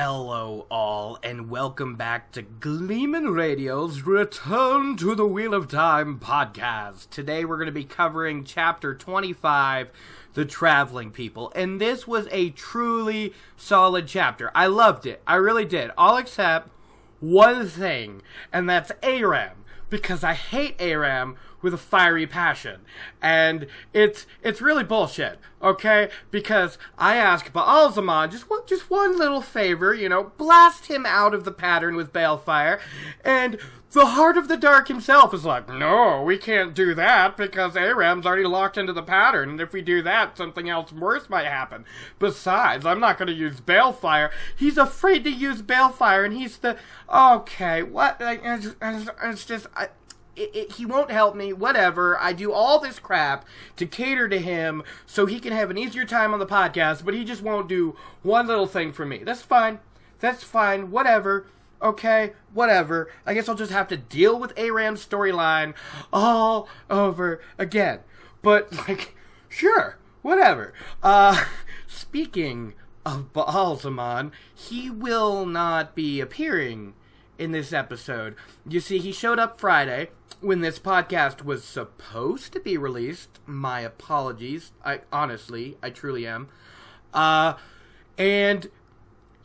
Hello, all, and welcome back to Gleeman Radio's Return to the Wheel of Time podcast. Today, we're going to be covering chapter 25, The Traveling People, and this was a truly solid chapter. I loved it. I really did. All except one thing, and that's Aram, because I hate Aram with a fiery passion. And it's it's really bullshit, okay? Because I ask Baalzamon just one, just one little favor, you know, blast him out of the pattern with balefire, and the Heart of the Dark himself is like, no, we can't do that because Aram's already locked into the pattern, and if we do that, something else worse might happen. Besides, I'm not going to use Balefire. He's afraid to use Balefire, and he's the okay. What? It's, it's just. I, it, it, he won't help me, whatever. I do all this crap to cater to him so he can have an easier time on the podcast, but he just won't do one little thing for me. That's fine. That's fine. Whatever. Okay, whatever. I guess I'll just have to deal with Aram's storyline all over again. But, like, sure, whatever. Uh, speaking of Baalzamon, he will not be appearing in this episode. You see, he showed up Friday when this podcast was supposed to be released. My apologies. I honestly, I truly am. Uh, and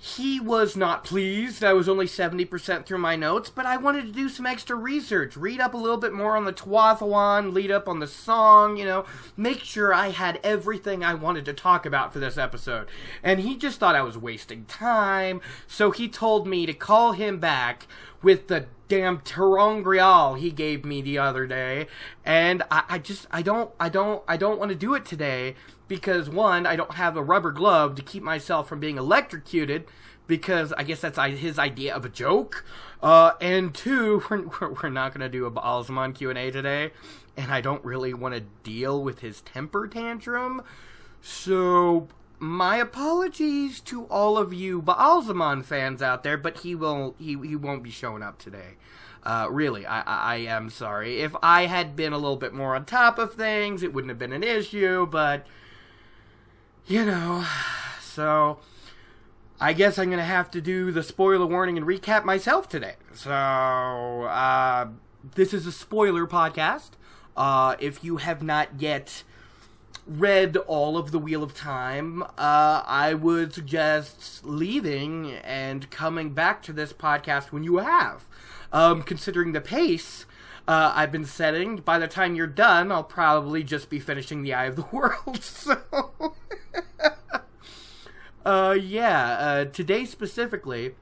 he was not pleased. I was only 70% through my notes, but I wanted to do some extra research, read up a little bit more on the Tuatha'an, lead up on the song, you know, make sure I had everything I wanted to talk about for this episode. And he just thought I was wasting time, so he told me to call him back with the damn ter'angreal he gave me the other day, and I, I just I don't I don't I don't want to do it today because one I don't have a rubber glove to keep myself from being electrocuted because I guess that's his idea of a joke, uh, and two we're, we're not gonna do a Baalzamon Q and A today, and I don't really want to deal with his temper tantrum, so my apologies to all of you Baalzamon fans out there, but he will he he won't be showing up today. Uh, really, I, I am sorry. If I had been a little bit more on top of things, it wouldn't have been an issue. But you know, so I guess I'm gonna have to do the spoiler warning and recap myself today. So uh, this is a spoiler podcast. Uh, if you have not yet read all of the Wheel of Time, uh, I would suggest leaving and coming back to this podcast when you have. Um, considering the pace uh, I've been setting, by the time you're done, I'll probably just be finishing The Eye of the World. So, uh, yeah, uh, today specifically,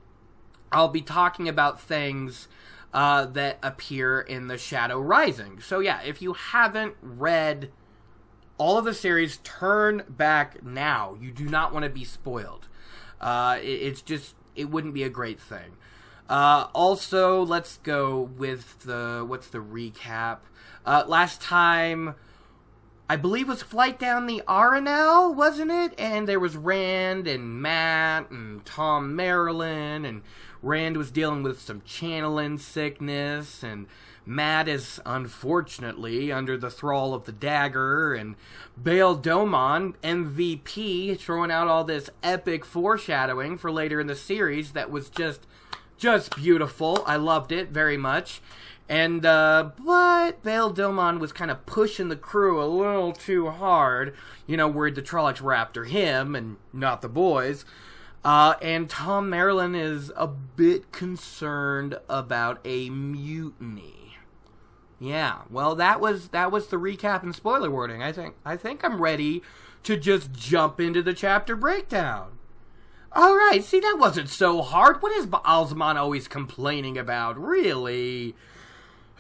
I'll be talking about things. Uh, that appear in the Shadow Rising. So, yeah, if you haven't read all of the series turn back now. You do not want to be spoiled. Uh, it, it's just it wouldn't be a great thing. Uh, also, let's go with the what's the recap? Uh, last time, I believe was flight down the Arinelle, wasn't it? And there was Rand and Mat and Tom Merrilin, and Rand was dealing with some channeling sickness and Mat is unfortunately under the thrall of the dagger, and Bayle Domon, MVP, throwing out all this epic foreshadowing for later in the series that was just just beautiful. I loved it very much. And uh, but Bayle Domon was kind of pushing the crew a little too hard, you know, worried the Trollocs were after him and not the boys. Uh, and Tom Merrilin is a bit concerned about a mutiny. Yeah, well, that was that was the recap and spoiler warning. I think I think I'm ready to just jump into the chapter breakdown. All right, see that wasn't so hard. What is Baalzamon always complaining about? Really?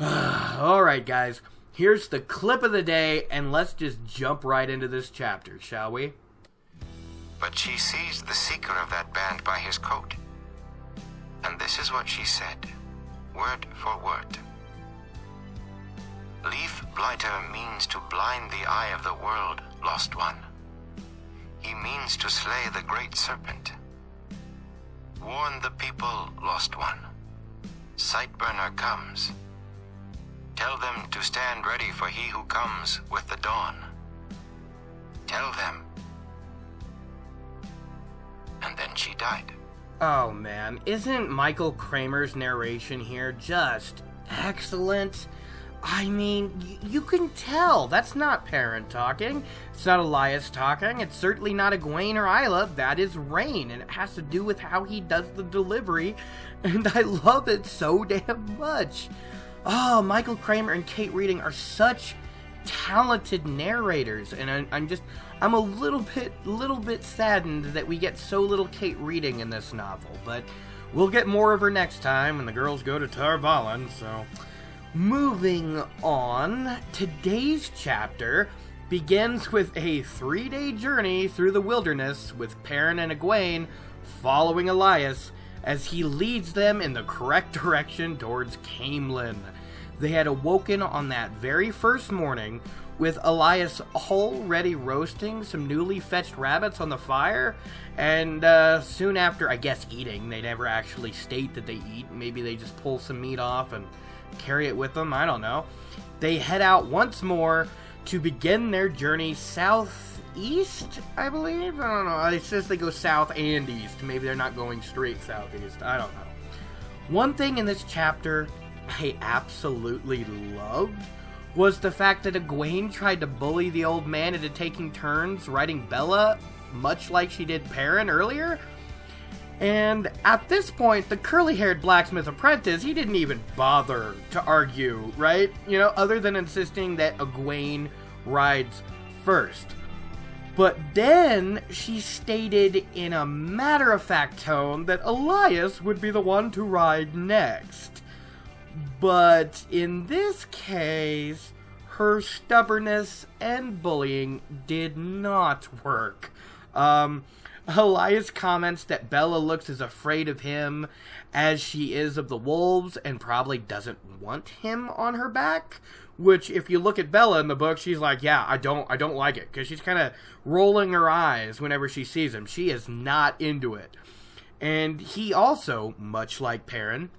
All right, guys. Here's the clip of the day, and let's just jump right into this chapter, shall we? But she seized the seeker of that band by his coat. And this is what she said, word for word. Leaf Blighter means to blind the eye of the world, Lost One. He means to slay the great serpent. Warn the people, Lost One. Sightburner comes. Tell them to stand ready for he who comes with the dawn. Tell them. And then she died. Oh man, isn't Michael Kramer's narration here just excellent? I mean, you can tell that's not Perrin talking. It's not Elias talking. It's certainly not Egwene or Isla. That is Raen, and it has to do with how he does the delivery, and I love it so damn much. Oh, Michael Kramer and Kate Reading are such talented narrators, and I, I'm just I'm a little bit little bit saddened that we get so little Kate Reading in this novel, but we'll get more of her next time when the girls go to Tar Valon, so. Moving on, today's chapter begins with a three-day journey through the wilderness with Perrin and Egwene following Elias as he leads them in the correct direction towards Caemlyn. They had awoken on that very first morning with Elias already roasting some newly fetched rabbits on the fire, and uh, soon after, I guess, eating. They never actually state that they eat. Maybe they just pull some meat off and carry it with them. I don't know. They head out once more to begin their journey southeast, I believe. I don't know. It says they go south and east. Maybe they're not going straight southeast. I don't know. One thing in this chapter I absolutely loved was the fact that Egwene tried to bully the old man into taking turns riding Bella, much like she did Perrin earlier. And at this point, the curly haired blacksmith apprentice, he didn't even bother to argue, right? You know, other than insisting that Egwene rides first. But then she stated in a matter of fact tone that Elias would be the one to ride next. But in this case, her stubbornness and bullying did not work. Um, Elias comments that Bella looks as afraid of him as she is of the wolves and probably doesn't want him on her back. Which, if you look at Bella in the book, she's like, "Yeah, I don't, I don't like it," because she's kind of rolling her eyes whenever she sees him. She is not into it. And he also, much like Perrin,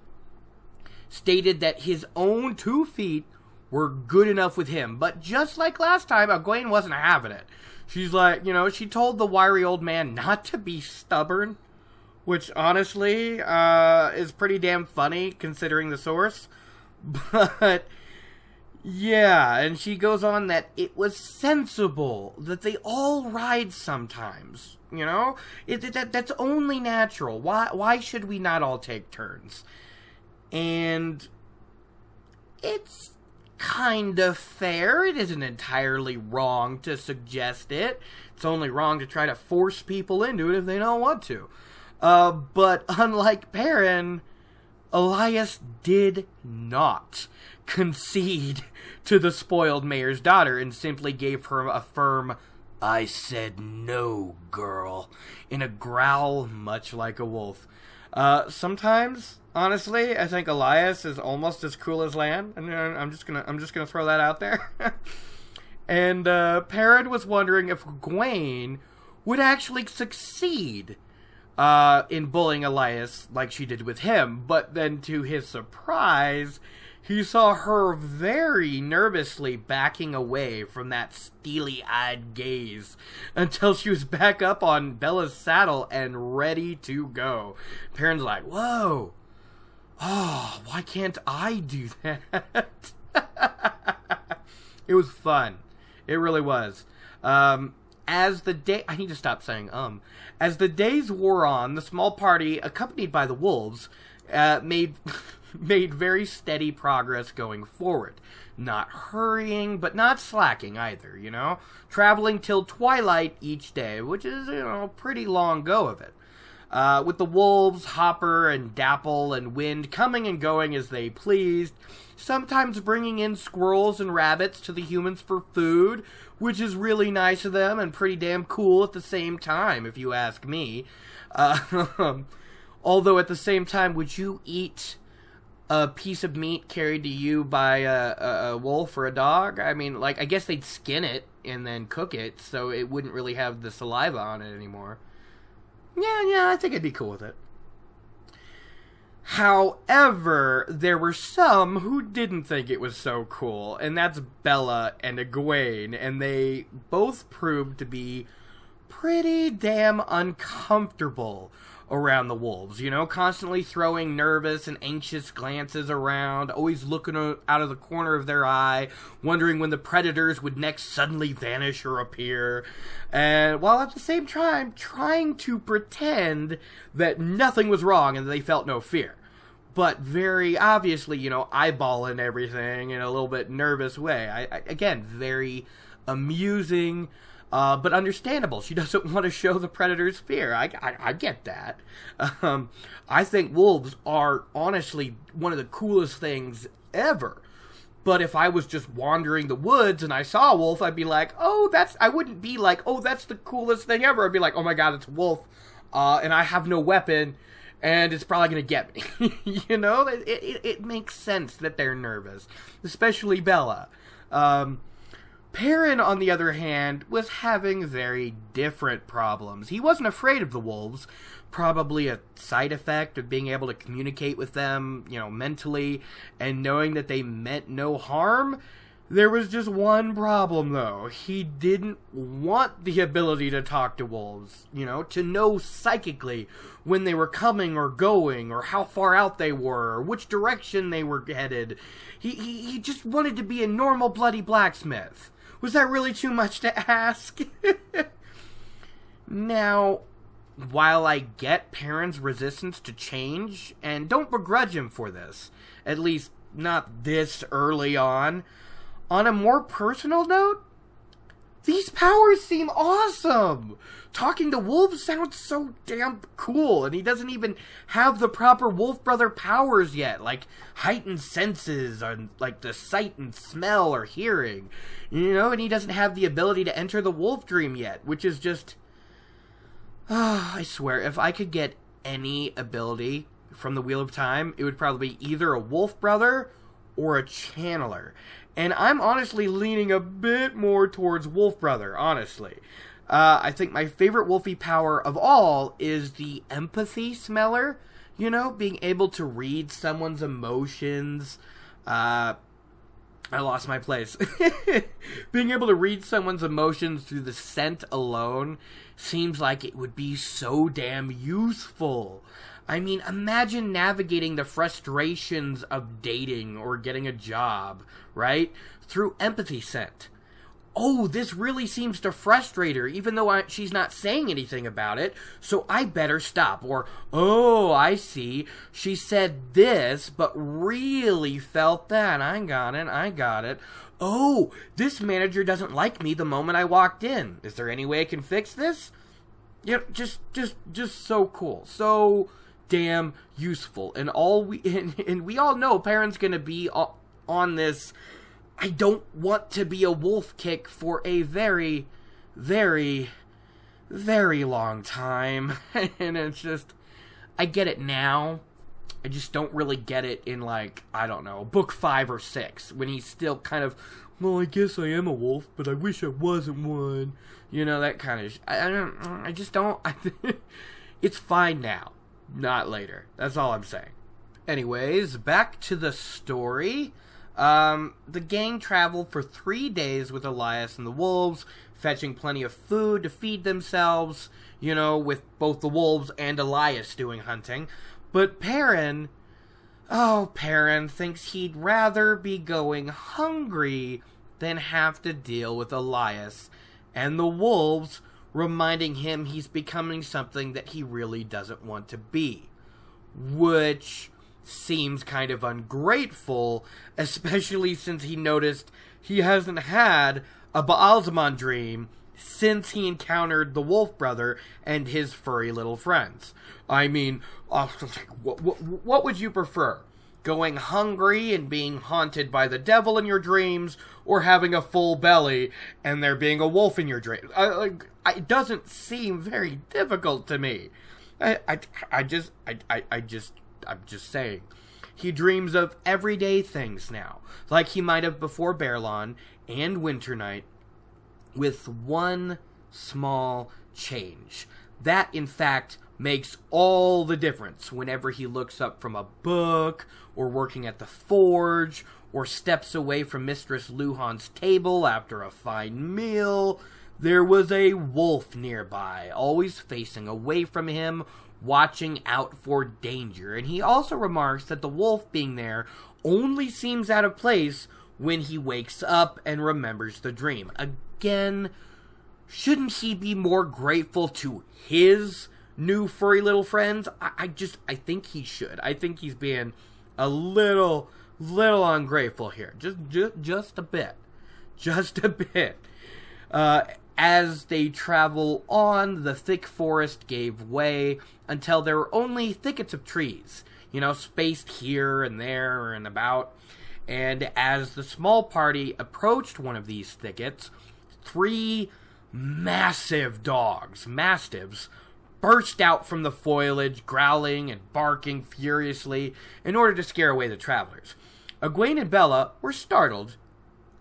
stated that his own two feet were good enough with him. But just like last time, Egwene wasn't having it. She's like, you know, she told the wiry old man not to be stubborn, which honestly uh, is pretty damn funny considering the source. But yeah, and she goes on that it was sensible that they all ride sometimes. You know, it, that that's only natural. Why why should we not all take turns? And it's kind of fair. It isn't entirely wrong to suggest it. It's only wrong to try to force people into it if they don't want to. Uh, but unlike Perrin, Elias did not concede to the spoiled mayor's daughter and simply gave her a firm, I said no, girl, in a growl much like a wolf. Uh, sometimes, honestly, I think Elias is almost as cool as Lan, and uh, I'm just gonna I'm just gonna throw that out there. and uh, Perrin was wondering if Gwaine would actually succeed uh, in bullying Elias like she did with him, but then to his surprise, he saw her very nervously backing away from that steely eyed gaze until she was back up on Bella's saddle and ready to go. Perrin's like, Whoa, oh, why can't I do that? it was fun. It really was. Um, as the day, I need to stop saying um. As the days wore on, the small party, accompanied by the wolves, uh, made made very steady progress going forward. Not hurrying, but not slacking either. You know, traveling till twilight each day, which is you know a pretty long go of it. Uh, with the wolves, Hopper and Dapple and Wind coming and going as they pleased, sometimes bringing in squirrels and rabbits to the humans for food, which is really nice of them and pretty damn cool at the same time, if you ask me. Uh, although at the same time, would you eat a piece of meat carried to you by a, a, a wolf or a dog? I mean, like, I guess they'd skin it and then cook it, so it wouldn't really have the saliva on it anymore. Yeah, yeah, I think I'd be cool with it. However, there were some who didn't think it was so cool, and that's Bella and Egwene, and they both proved to be pretty damn uncomfortable around the wolves, you know, constantly throwing nervous and anxious glances around, always looking out of the corner of their eye, wondering when the predators would next suddenly vanish or appear, and while at the same time trying to pretend that nothing was wrong and they felt no fear. But very obviously, you know, eyeballing everything in a little bit nervous way. I, I again, very amusing uh, but understandable. She doesn't want to show the predator's fear. I, I, I get that. Um, I think wolves are honestly one of the coolest things ever. But if I was just wandering the woods and I saw a wolf, I'd be like, oh, that's. I wouldn't be like, oh, that's the coolest thing ever. I'd be like, oh my god, it's a wolf, uh, and I have no weapon, and it's probably gonna get me. you know, it, it, it makes sense that they're nervous, especially Bella. Um, Perrin, on the other hand, was having very different problems. He wasn't afraid of the wolves, probably a side effect of being able to communicate with them, you know, mentally, and knowing that they meant no harm. There was just one problem, though. He didn't want the ability to talk to wolves, you know, to know psychically when they were coming or going, or how far out they were, or which direction they were headed. He, he, he just wanted to be a normal bloody blacksmith. Was that really too much to ask? now, while I get Perrin's resistance to change, and don't begrudge him for this, at least not this early on, on a more personal note, these powers seem awesome. Talking to wolves sounds so damn cool, and he doesn't even have the proper wolf brother powers yet, like heightened senses, or like the sight and smell or hearing, you know. And he doesn't have the ability to enter the wolf dream yet, which is just. Oh, I swear, if I could get any ability from the Wheel of Time, it would probably be either a wolf brother or a channeler. And I'm honestly leaning a bit more towards Wolf Brother, honestly. Uh, I think my favorite Wolfie power of all is the empathy smeller. You know, being able to read someone's emotions. Uh, I lost my place. being able to read someone's emotions through the scent alone seems like it would be so damn useful. I mean, imagine navigating the frustrations of dating or getting a job, right? Through empathy scent. Oh, this really seems to frustrate her, even though I, she's not saying anything about it, so I better stop. Or, oh, I see, she said this, but really felt that. I got it, I got it. Oh, this manager doesn't like me the moment I walked in. Is there any way I can fix this? You know, just, just, just so cool. So, damn useful. And all we and, and we all know Perrin's going to be on this I don't want to be a wolf kick for a very very very long time. and it's just I get it now. I just don't really get it in like I don't know, book 5 or 6 when he's still kind of well, I guess I am a wolf, but I wish I wasn't one. You know that kind of. I, I don't. I just don't. I, it's fine now not later. That's all I'm saying. Anyways, back to the story. Um, the gang traveled for three days with Elias and the wolves, fetching plenty of food to feed themselves, you know, with both the wolves and Elias doing hunting. But Perrin, oh, Perrin thinks he'd rather be going hungry than have to deal with Elias and the wolves reminding him he's becoming something that he really doesn't want to be. Which seems kind of ungrateful, especially since he noticed he hasn't had a Ba'alzamon dream since he encountered the Wolf Brother and his furry little friends. I mean, what, what, what would you prefer? going hungry and being haunted by the devil in your dreams, or having a full belly and there being a wolf in your dreams. I, I, it doesn't seem very difficult to me. I, I, I just, I, I, I just, I'm just saying. He dreams of everyday things now, like he might have before Baerlon and Winternight, with one small change. That, in fact, makes all the difference whenever he looks up from a book or working at the forge or steps away from Mistress Luhhan's table after a fine meal. There was a wolf nearby, always facing away from him, watching out for danger. And he also remarks that the wolf being there only seems out of place when he wakes up and remembers the dream. Again, shouldn't he be more grateful to his new furry little friends? I, I just, I think he should. I think he's being a little, little ungrateful here. Just, just, just a bit. Just a bit. Uh, as they travel on, the thick forest gave way until there were only thickets of trees, you know, spaced here and there and about. And as the small party approached one of these thickets, three massive dogs, mastiffs, burst out from the foliage, growling and barking furiously in order to scare away the travelers. Egwene and Bella were startled,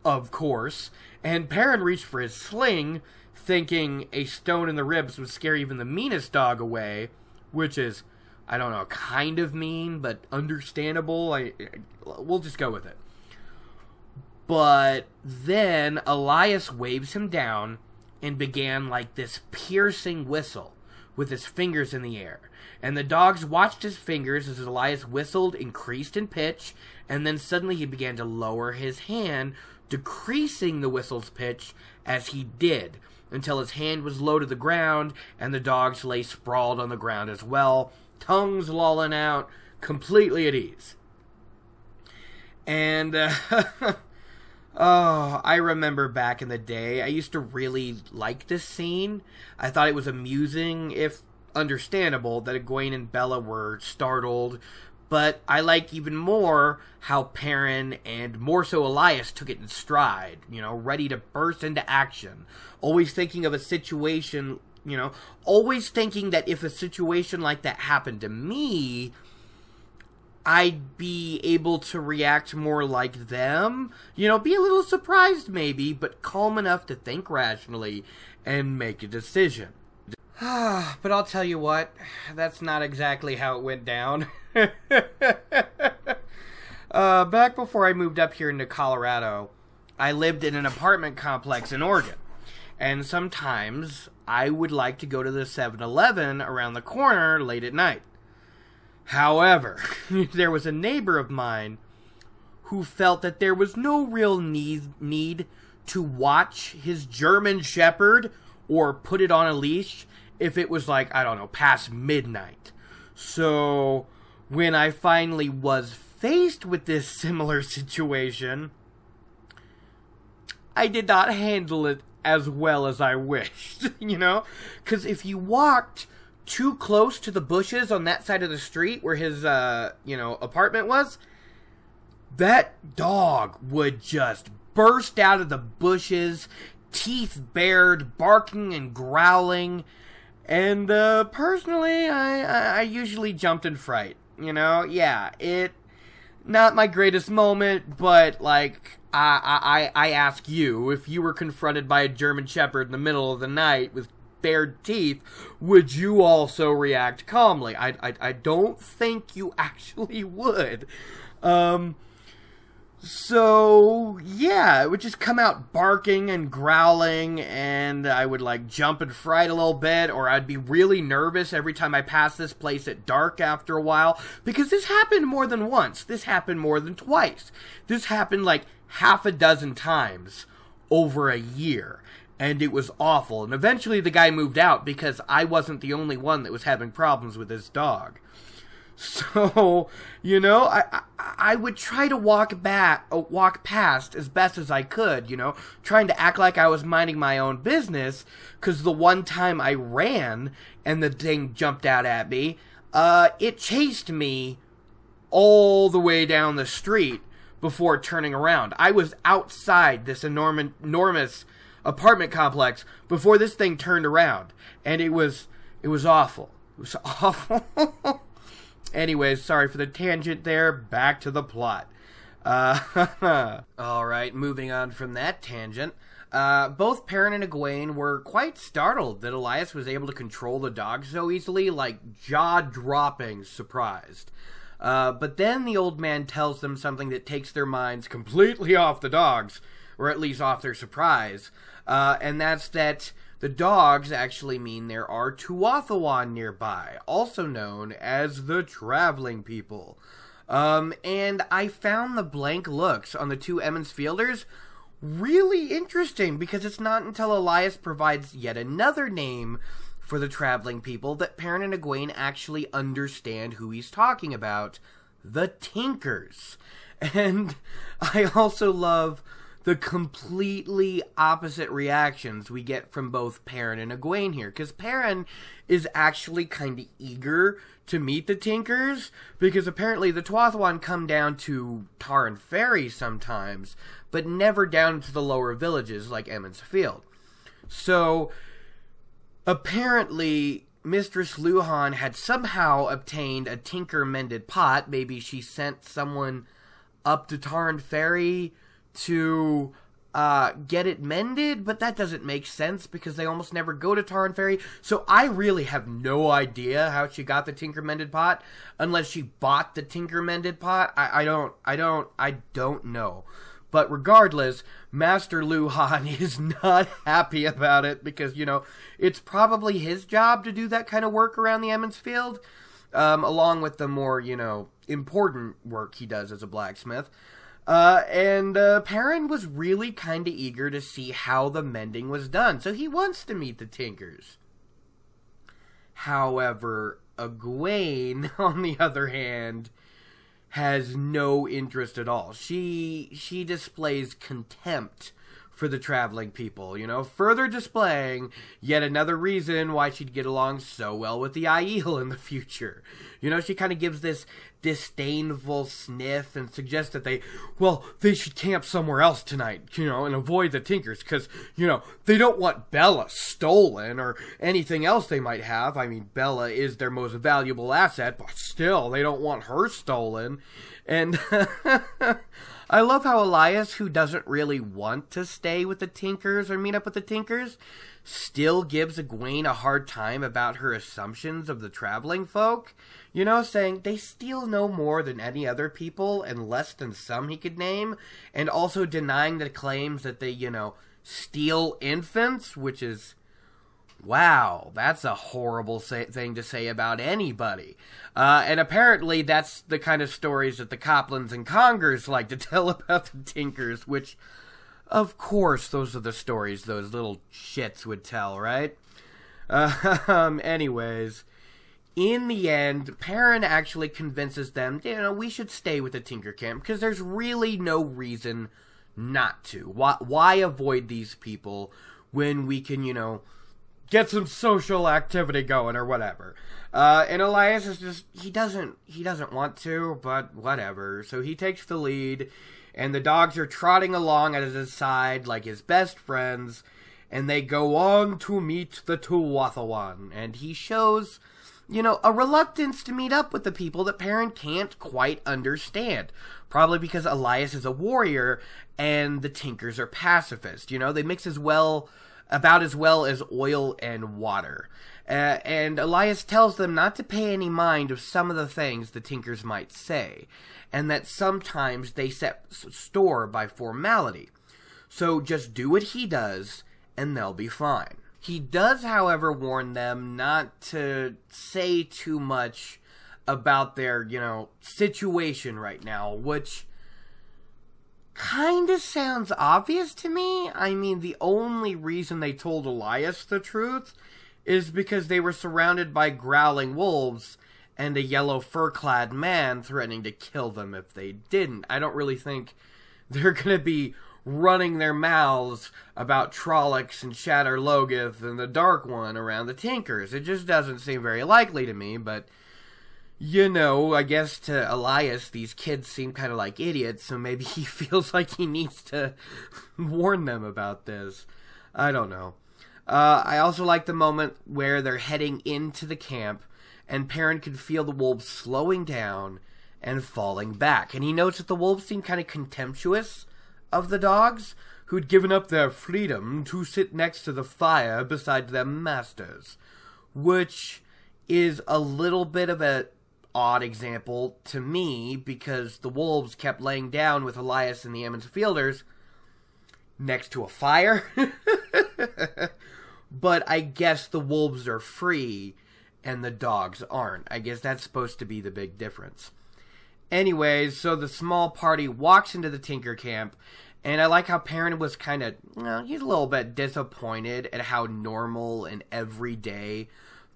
of course, and Perrin reached for his sling, thinking a stone in the ribs would scare even the meanest dog away, which is, I don't know, kind of mean, but understandable. I, we'll just go with it. But then Elias waves him down and began like this piercing whistle with his fingers in the air. And the dogs watched his fingers as Elias whistled, increased in pitch, and then suddenly he began to lower his hand, decreasing the whistle's pitch as he did, until his hand was low to the ground, and the dogs lay sprawled on the ground as well, tongues lolling out, completely at ease. And, uh, oh, I remember back in the day, I used to really like this scene. I thought it was amusing, if understandable, that Egwene and Bella were startled but I like even more how Perrin and more so Elias took it in stride, you know, ready to burst into action. Always thinking of a situation, you know, always thinking that if a situation like that happened to me, I'd be able to react more like them. You know, be a little surprised maybe, but calm enough to think rationally and make a decision. but I'll tell you what, that's not exactly how it went down. uh, back before I moved up here into Colorado, I lived in an apartment complex in Oregon. And sometimes I would like to go to the 7 Eleven around the corner late at night. However, there was a neighbor of mine who felt that there was no real need, need to watch his German Shepherd or put it on a leash if it was like, I don't know, past midnight. So when I finally was faced with this similar situation, I did not handle it as well as I wished, you know? Because if you walked too close to the bushes on that side of the street where his, uh, you know, apartment was, that dog would just burst out of the bushes, teeth bared, barking and growling. And uh, personally, I, I usually jumped in fright. You know, yeah, it not my greatest moment, but like I I I ask you, if you were confronted by a German Shepherd in the middle of the night with bared teeth, would you also react calmly? I I, I don't think you actually would. Um, so, yeah, it would just come out barking and growling, and I would like jump and fright a little bit, or I'd be really nervous every time I passed this place at dark after a while, because this happened more than once. This happened more than twice. This happened like half a dozen times over a year, and it was awful. And eventually the guy moved out because I wasn't the only one that was having problems with this dog. So, you know, I, I, I would try to walk back, uh, walk past as best as I could, you know, trying to act like I was minding my own business, cause the one time I ran and the thing jumped out at me, uh, it chased me all the way down the street before turning around. I was outside this enormous, enormous apartment complex before this thing turned around, and it was, it was awful. It was awful. Anyways, sorry for the tangent there. Back to the plot. Uh, all right, moving on from that tangent. Uh, both Perrin and Egwene were quite startled that Elias was able to control the dog so easily, like jaw-dropping surprised. Uh, but then the old man tells them something that takes their minds completely off the dogs. or at least off their surprise. Uh, and that's that the dogs actually mean there are Tuatha'an nearby, also known as the Traveling People. Um, and I found the blank looks on the two Emond's Fielders really interesting because it's not until Elias provides yet another name for the traveling people that Perrin and Egwene actually understand who he's talking about the Tinkers. And I also love the completely opposite reactions we get from both Perrin and Egwene here. Because Perrin is actually kind of eager to meet the Tinkers, because apparently the Tuatha'an come down to Taren Ferry sometimes, but never down to the lower villages like Emond's Field. So apparently Mistress Luhhan had somehow obtained a tinker mended pot. Maybe she sent someone up to Taren Ferry to uh, get it mended, but that doesn't make sense because they almost never go to Taren Ferry. So I really have no idea how she got the Tinker Mended pot, unless she bought the Tinker Mended pot. I, I don't, I don't, I don't know. But regardless, Master Luhhan is not happy about it because you know it's probably his job to do that kind of work around the Emond's Field, um, along with the more you know important work he does as a blacksmith. Uh, and uh, Perrin was really kind of eager to see how the mending was done, so he wants to meet the Tinkers. However, Egwene, on the other hand, has no interest at all. She she displays contempt for the traveling people, you know, further displaying yet another reason why she'd get along so well with the Aiel in the future. You know, she kind of gives this disdainful sniff and suggests that they, well, they should camp somewhere else tonight, you know, and avoid the Tinkers because, you know, they don't want Bella stolen or anything else they might have. I mean, Bella is their most valuable asset, but still, they don't want her stolen. And I love how Elias, who doesn't really want to stay with the Tinkers or meet up with the Tinkers, still gives Egwene a hard time about her assumptions of the traveling folk. You know, saying they steal no more than any other people and less than some he could name, and also denying the claims that they, you know, steal infants, which is Wow, that's a horrible say- thing to say about anybody. Uh, and apparently, that's the kind of stories that the Coplins and Congars like to tell about the Tinkers, which, of course, those are the stories those little shits would tell, right? Uh, um, anyways, in the end, Perrin actually convinces them, you know, we should stay with the Tinker Camp because there's really no reason not to. Why, why avoid these people when we can, you know, get some social activity going or whatever. Uh, and Elias is just he doesn't he doesn't want to, but whatever. So he takes the lead, and the dogs are trotting along at his side like his best friends, and they go on to meet the Tuatha'an, and he shows. You know, a reluctance to meet up with the people that Perrin can't quite understand. Probably because Elias is a warrior and the Tinkers are pacifist. You know, they mix as well about as well as oil and water. Uh, and Elias tells them not to pay any mind of some of the things the Tinkers might say, and that sometimes they set store by formality. So just do what he does, and they'll be fine. He does, however, warn them not to say too much about their, you know, situation right now, which kind of sounds obvious to me. I mean, the only reason they told Elias the truth is because they were surrounded by growling wolves and a yellow fur clad man threatening to kill them if they didn't. I don't really think they're going to be running their mouths about Trollocs and Shadar Logoth and the Dark One around the Tinkers. It just doesn't seem very likely to me, but you know, I guess to Elias, these kids seem kind of like idiots, so maybe he feels like he needs to warn them about this. I don't know. Uh, I also like the moment where they're heading into the camp, and Perrin can feel the wolves slowing down and falling back. And he notes that the wolves seem kind of contemptuous of the dogs, who'd given up their freedom to sit next to the fire beside their masters, which is a little bit of a odd example to me because the Wolves kept laying down with Elias and the Emond's Fielders, next to a fire. but I guess the wolves are free and the dogs aren't. I guess that's supposed to be the big difference. Anyways, so the small party walks into the Tinker Camp, and I like how Perrin was kind of, well, he's a little bit disappointed at how normal and everyday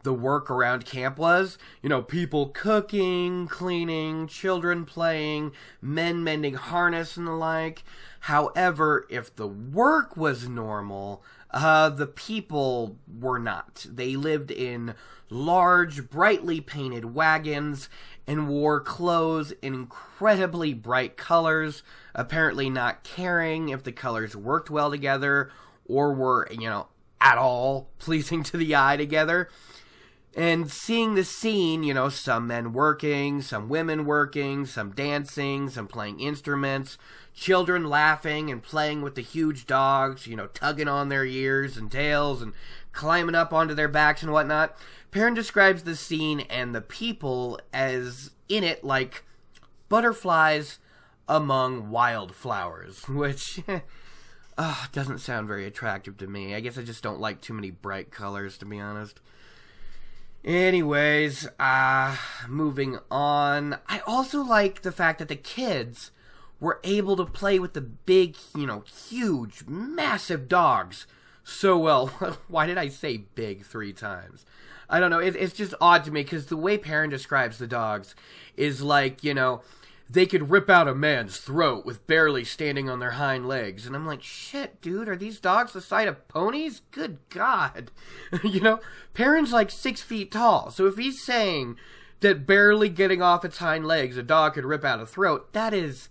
the work around camp was. You know, people cooking, cleaning, children playing, men mending harness and the like. However, if the work was normal, uh, the people were not. They lived in large, brightly painted wagons and wore clothes in incredibly bright colors, apparently not caring if the colors worked well together or were, you know, at all pleasing to the eye together. And seeing the scene, you know, some men working, some women working, some dancing, some playing instruments, children laughing and playing with the huge dogs, you know, tugging on their ears and tails and climbing up onto their backs and whatnot. Perrin describes the scene and the people as in it like butterflies among wildflowers, which uh, doesn't sound very attractive to me. I guess I just don't like too many bright colors, to be honest. Anyways, uh, moving on. I also like the fact that the kids were able to play with the big, you know, huge, massive dogs so well. Why did I say big three times? I don't know. It, it's just odd to me because the way Perrin describes the dogs is like, you know, they could rip out a man's throat with barely standing on their hind legs. And I'm like, shit, dude, are these dogs the size of ponies? Good God. you know, Perrin's like six feet tall. So if he's saying that barely getting off its hind legs, a dog could rip out a throat, that is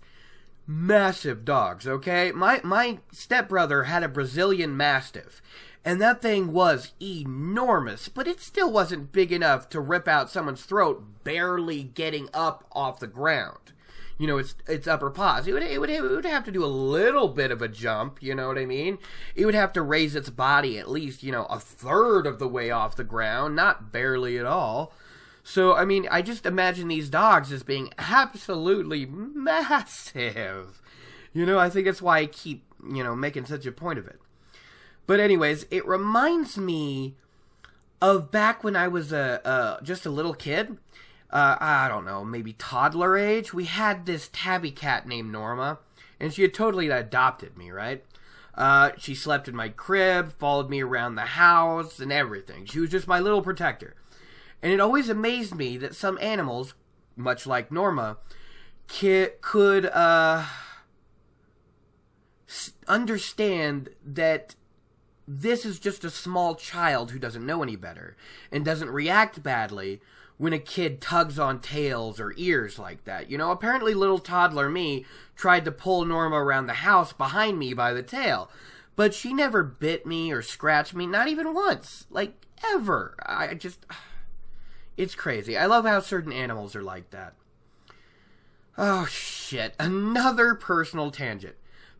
massive dogs, okay? My my stepbrother had a Brazilian Mastiff, and that thing was enormous, but it still wasn't big enough to rip out someone's throat barely getting up off the ground. You know, its its upper paws. It would, it would it would have to do a little bit of a jump. You know what I mean? It would have to raise its body at least you know a third of the way off the ground, not barely at all. So, I mean, I just imagine these dogs as being absolutely massive. You know, I think that's why I keep, you know, making such a point of it. But, anyways, it reminds me of back when I was a, just a little kid. Uh, I don't know, maybe toddler age. We had this tabby cat named Norma, and she had totally adopted me, right? Uh, she slept in my crib, followed me around the house, and everything. She was just my little protector. And it always amazed me that some animals, much like Norma, could uh, understand that this is just a small child who doesn't know any better and doesn't react badly when a kid tugs on tails or ears like that. You know, apparently little toddler me tried to pull Norma around the house behind me by the tail, but she never bit me or scratched me, not even once. Like, ever. I just. It's crazy. I love how certain animals are like that. Oh, shit. Another personal tangent.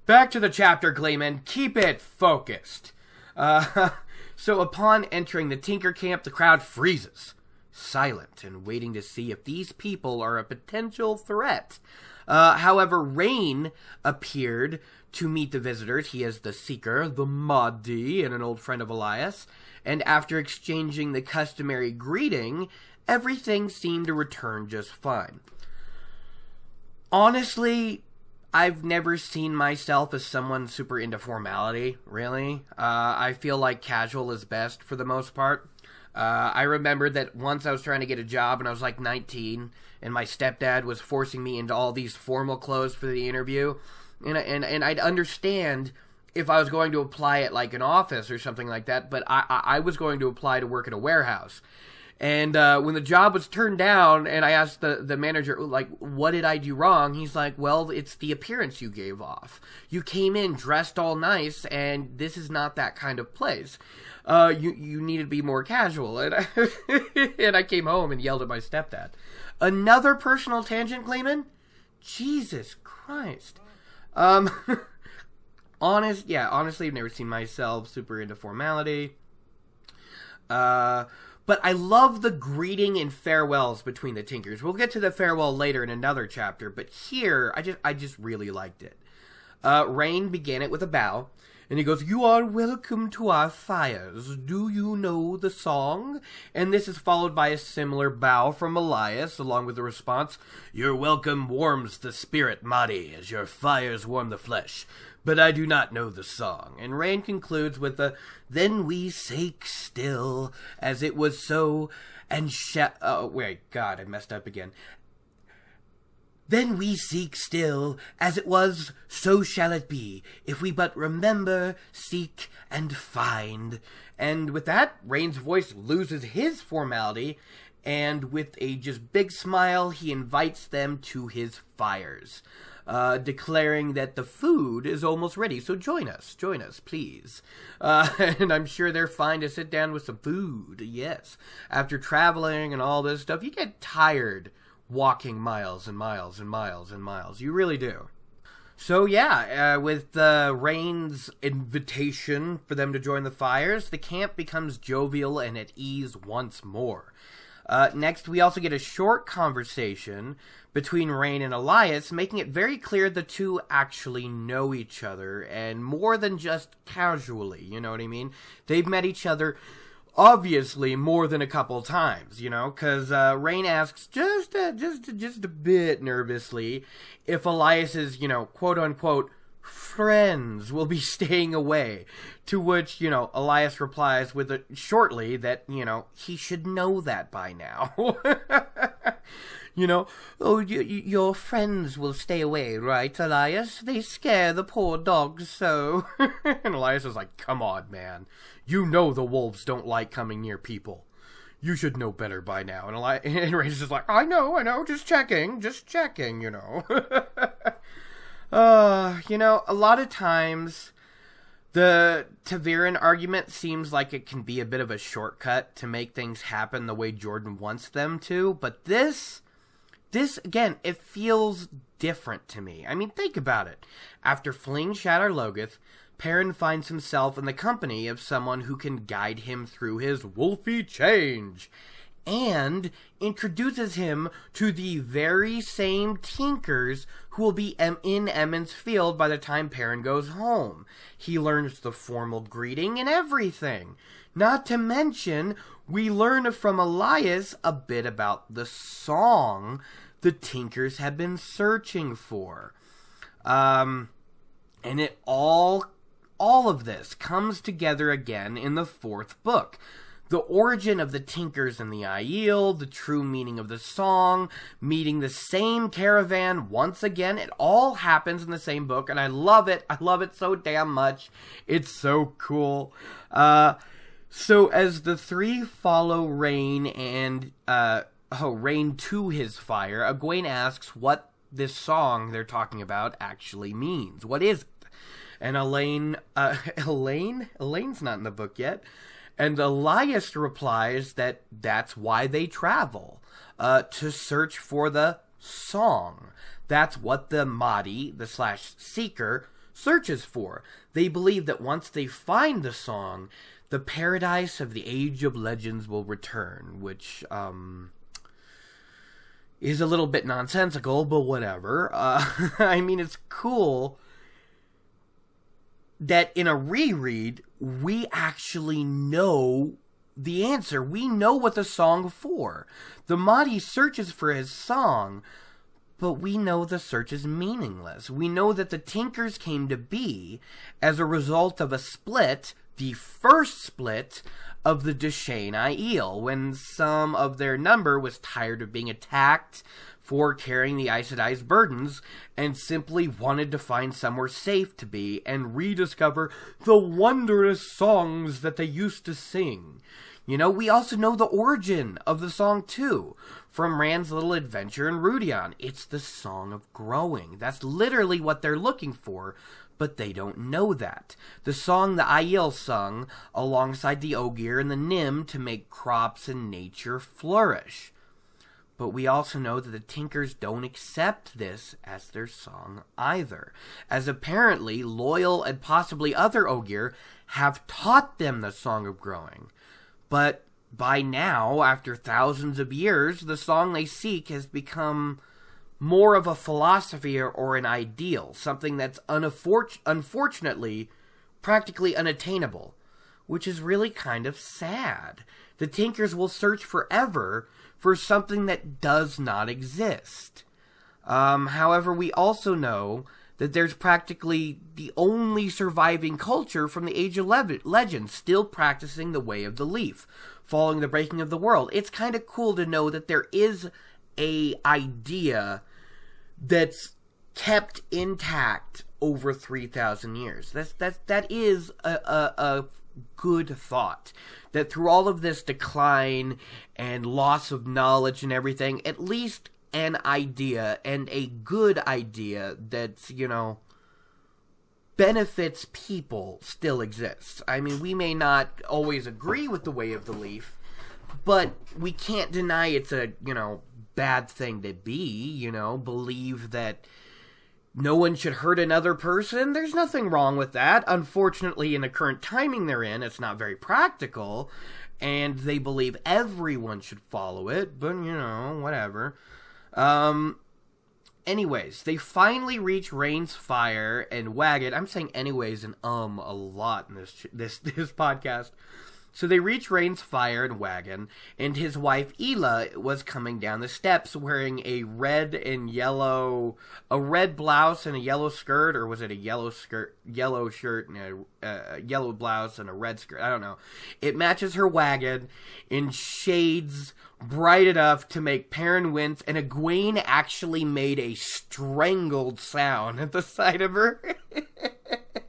Back to the chapter, Gleeman. Keep it focused. Uh, so, upon entering the Tinker Camp, the crowd freezes, silent and waiting to see if these people are a potential threat. Uh, however, Raen appeared to meet the visitors. He is the Seeker, the Mahdi, and an old friend of Elias and after exchanging the customary greeting, everything seemed to return just fine. Honestly, I've never seen myself as someone super into formality, really. Uh, I feel like casual is best for the most part. Uh, I remember that once I was trying to get a job and I was like 19, and my stepdad was forcing me into all these formal clothes for the interview. And, and, and I'd understand if I was going to apply at like an office or something like that, but I, I, was going to apply to work at a warehouse. And uh, when the job was turned down, and I asked the, the manager, like, what did I do wrong? He's like, well, it's the appearance you gave off. You came in dressed all nice, and this is not that kind of place. Uh, you you need to be more casual. And I, and I came home and yelled at my stepdad. Another personal tangent, Gleeman? Jesus Christ. Um. honest, yeah, honestly, I've never seen myself super into formality. Uh, but I love the greeting and farewells between the Tinkers. We'll get to the farewell later in another chapter, but here I just I just really liked it. Uh, Raen began it with a bow, and he goes, You are welcome to our fires. Do you know the song? And this is followed by a similar bow from Elias, along with the response, Your welcome warms the spirit, Mahdi, as your fires warm the flesh. But I do not know the song. And Raen concludes with a, Then we sake still, as it was so, and sh- Oh, wait, God, I messed up again. Then we seek still, as it was, so shall it be, if we but remember, seek, and find. And with that, Raen's voice loses his formality, and with a just big smile, he invites them to his fires, uh, declaring that the food is almost ready. So join us, join us, please. Uh, and I'm sure they're fine to sit down with some food. Yes, after traveling and all this stuff, you get tired walking miles and miles and miles and miles. You really do. So yeah, uh, with uh, Raen's invitation for them to join the fires, the camp becomes jovial and at ease once more. Uh, next, we also get a short conversation between Raen and Elyas, making it very clear the two actually know each other, and more than just casually, you know what I mean? They've met each other obviously more than a couple times, you know, because uh, Raen asks just just just a bit nervously if Elyas is, you know quote unquote friends will be staying away. To which you know Elyas replies with a, shortly that you know he should know that by now. you know, oh, y- your friends will stay away, right, Elyas? They scare the poor dogs so. and Elyas is like, come on, man. You know the wolves don't like coming near people. You should know better by now. And, Eli- and like, I know, I know, just checking, just checking, you know. Uh, you know, a lot of times the ta'veren argument seems like it can be a bit of a shortcut to make things happen the way Jordan wants them to, but this this again, it feels different to me. I mean, think about it. After fleeing Shadar Logoth, Perrin finds himself in the company of someone who can guide him through his wolfy change and introduces him to the very same Tinkers who will be in Emond's Field by the time Perrin goes home. He learns the formal greeting and everything. Not to mention, we learn from Elyas a bit about the song the Tinkers have been searching for. Um, and it all all of this comes together again in the fourth book. The origin of the Tinkers and the Aiel, the true meaning of the song, meeting the same caravan once again, it all happens in the same book, and I love it. I love it so damn much. It's so cool. Uh, so as the three follow Raen and uh, oh, Raen to his fire, Egwene asks what this song they're talking about actually means. What is it? And Elayne, uh, Elayne, Elayne's not in the book yet. And Elyas replies that that's why they travel, uh, to search for the song. That's what the Mahdi, the slash seeker, searches for. They believe that once they find the song, the paradise of the Age of Legends will return, which, um, is a little bit nonsensical, but whatever. Uh, I mean, it's cool that in a reread, we actually know the answer. We know what the song for. The Mahdi searches for his song, but we know the search is meaningless. We know that the Tinkers came to be as a result of a split, the first split of the Da'shain Aiel, when some of their number was tired of being attacked for carrying the Aes Sedai's burdens and simply wanted to find somewhere safe to be and rediscover the wondrous songs that they used to sing. You know, we also know the origin of the song too, from Rand's little adventure in Rhuidean. It's the song of growing. That's literally what they're looking for, but they don't know that. The song the Aiel sung alongside the Ogier and the Nym to make crops and nature flourish. But we also know that the Tinkers don't accept this as their song either, as apparently Loial and possibly other Ogier have taught them the Song of Growing. But by now, after thousands of years, the song they seek has become more of a philosophy or, an ideal, something that's unfor- unfortunately practically unattainable, which is really kind of sad. The Tinkers will search forever for something that does not exist. Um, however, we also know that there's practically the only surviving culture from the Age of Le- Legends still practicing the way of the leaf, following the breaking of the world. It's kind of cool to know that there is a idea that's kept intact over 3000 years that's that's that is a, a, a good thought that through all of this decline and loss of knowledge and everything at least an idea and a good idea that, you know benefits people still exists i mean we may not always agree with the way of the leaf but we can't deny it's a you know bad thing to be, you know, believe that no one should hurt another person. There's nothing wrong with that. Unfortunately, in the current timing they're in, it's not very practical, and they believe everyone should follow it, but you know, whatever. Um, anyways, they finally reach Raen's fire and Wagon. I'm saying anyways and um a lot in this this this podcast. So they reach Raen's fire and wagon, and his wife Ila was coming down the steps wearing a red and yellow, a red blouse and a yellow skirt, or was it a yellow skirt, yellow shirt and a, uh, yellow blouse and a red skirt? I don't know. It matches her wagon in shades bright enough to make Perrin wince, and Egwene actually made a strangled sound at the sight of her.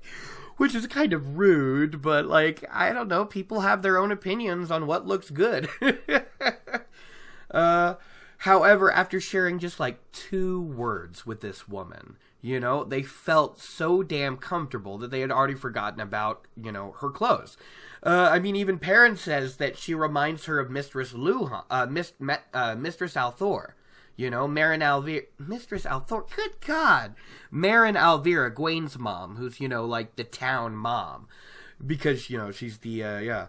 which is kind of rude, but like, I don't know, people have their own opinions on what looks good. uh, however, after sharing just like two words with this woman, you know, they felt so damn comfortable that they had already forgotten about, you know, her clothes. Uh, I mean, even Perrin says that she reminds her of Mistress Luhhan, uh, Mist, uh, Mistress Althor. You know, Marin al'Vere, Mistress Althor. Good God, Marin al'Vere, Egwene's mom, who's you know like the town mom, because you know she's the uh, yeah.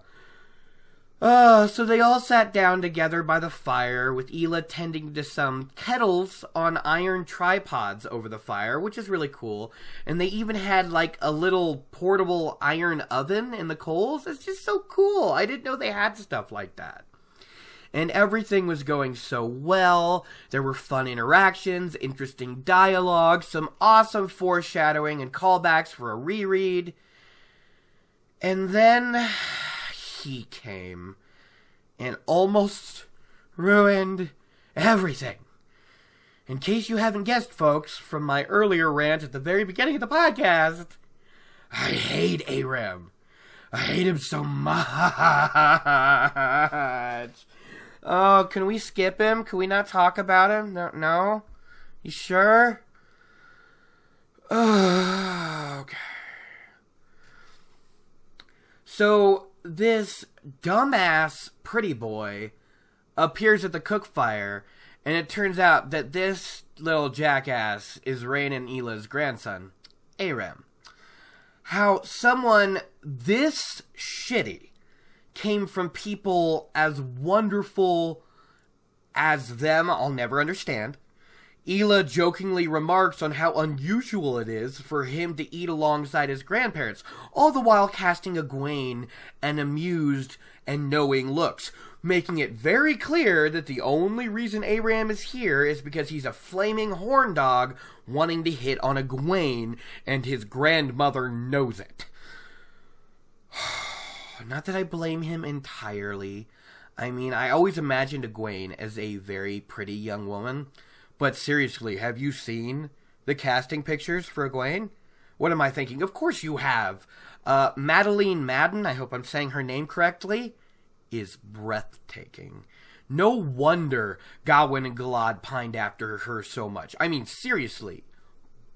Uh, so they all sat down together by the fire, with Ila tending to some kettles on iron tripods over the fire, which is really cool. And they even had like a little portable iron oven in the coals. It's just so cool. I didn't know they had stuff like that and everything was going so well. There were fun interactions, interesting dialogue, some awesome foreshadowing and callbacks for a reread. And then he came and almost ruined everything. In case you haven't guessed, folks, from my earlier rant at the very beginning of the podcast, I hate Aram. I hate him so much. Oh, can we skip him? Can we not talk about him? No, no. You sure? Oh, okay. So this dumbass pretty boy appears at the cook fire, and it turns out that this little jackass is Raen and Ila's grandson, Aram. How someone this shitty came from people as wonderful as them, I'll never understand. Ila jokingly remarks on how unusual it is for him to eat alongside his grandparents, all the while casting a Egwene an amused and knowing looks, making it very clear that the only reason Aram is here is because he's a flaming horn dog wanting to hit on a Egwene, and his grandmother knows it. Not that I blame him entirely. I mean, I always imagined Egwene as a very pretty young woman. But seriously, have you seen the casting pictures for Egwene? What am I thinking? Of course you have. Uh, Madeleine Madden, I hope I'm saying her name correctly, is breathtaking. No wonder Gawyn and Galad pined after her so much. I mean, seriously,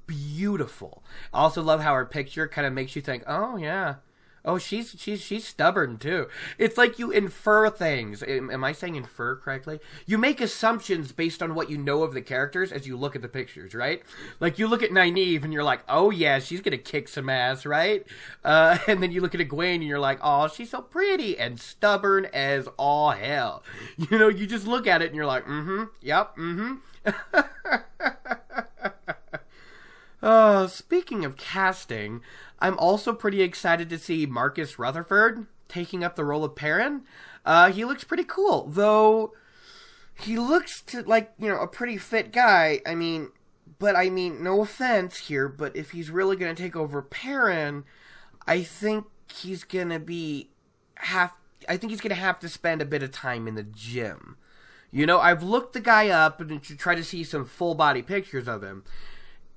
beautiful. I also love how her picture kind of makes you think, oh, yeah, Oh, she's she's she's stubborn too. It's like you infer things. Am, am, I saying infer correctly? You make assumptions based on what you know of the characters as you look at the pictures, right? Like you look at Nynaeve and you're like, oh yeah, she's gonna kick some ass, right? Uh, and then you look at Egwene and you're like, oh, she's so pretty and stubborn as all hell. You know, you just look at it and you're like, mm-hmm, yep, mm-hmm. Uh, speaking of casting, I'm also pretty excited to see Marcus Rutherford taking up the role of Perrin. Uh, he looks pretty cool, though. He looks to like you know a pretty fit guy. I mean, but I mean, no offense here, but if he's really gonna take over Perrin, I think he's gonna be have. I think he's gonna have to spend a bit of time in the gym. You know, I've looked the guy up and to try to see some full body pictures of him,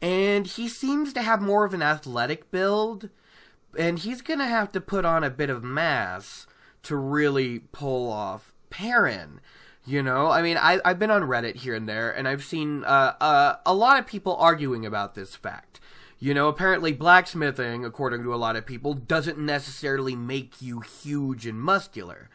and he seems to have more of an athletic build, and he's gonna have to put on a bit of mass to really pull off Perrin. You know, I mean, I, I've been on Reddit here and there, and I've seen uh, uh, a lot of people arguing about this fact. You know, apparently blacksmithing, according to a lot of people, doesn't necessarily make you huge and muscular.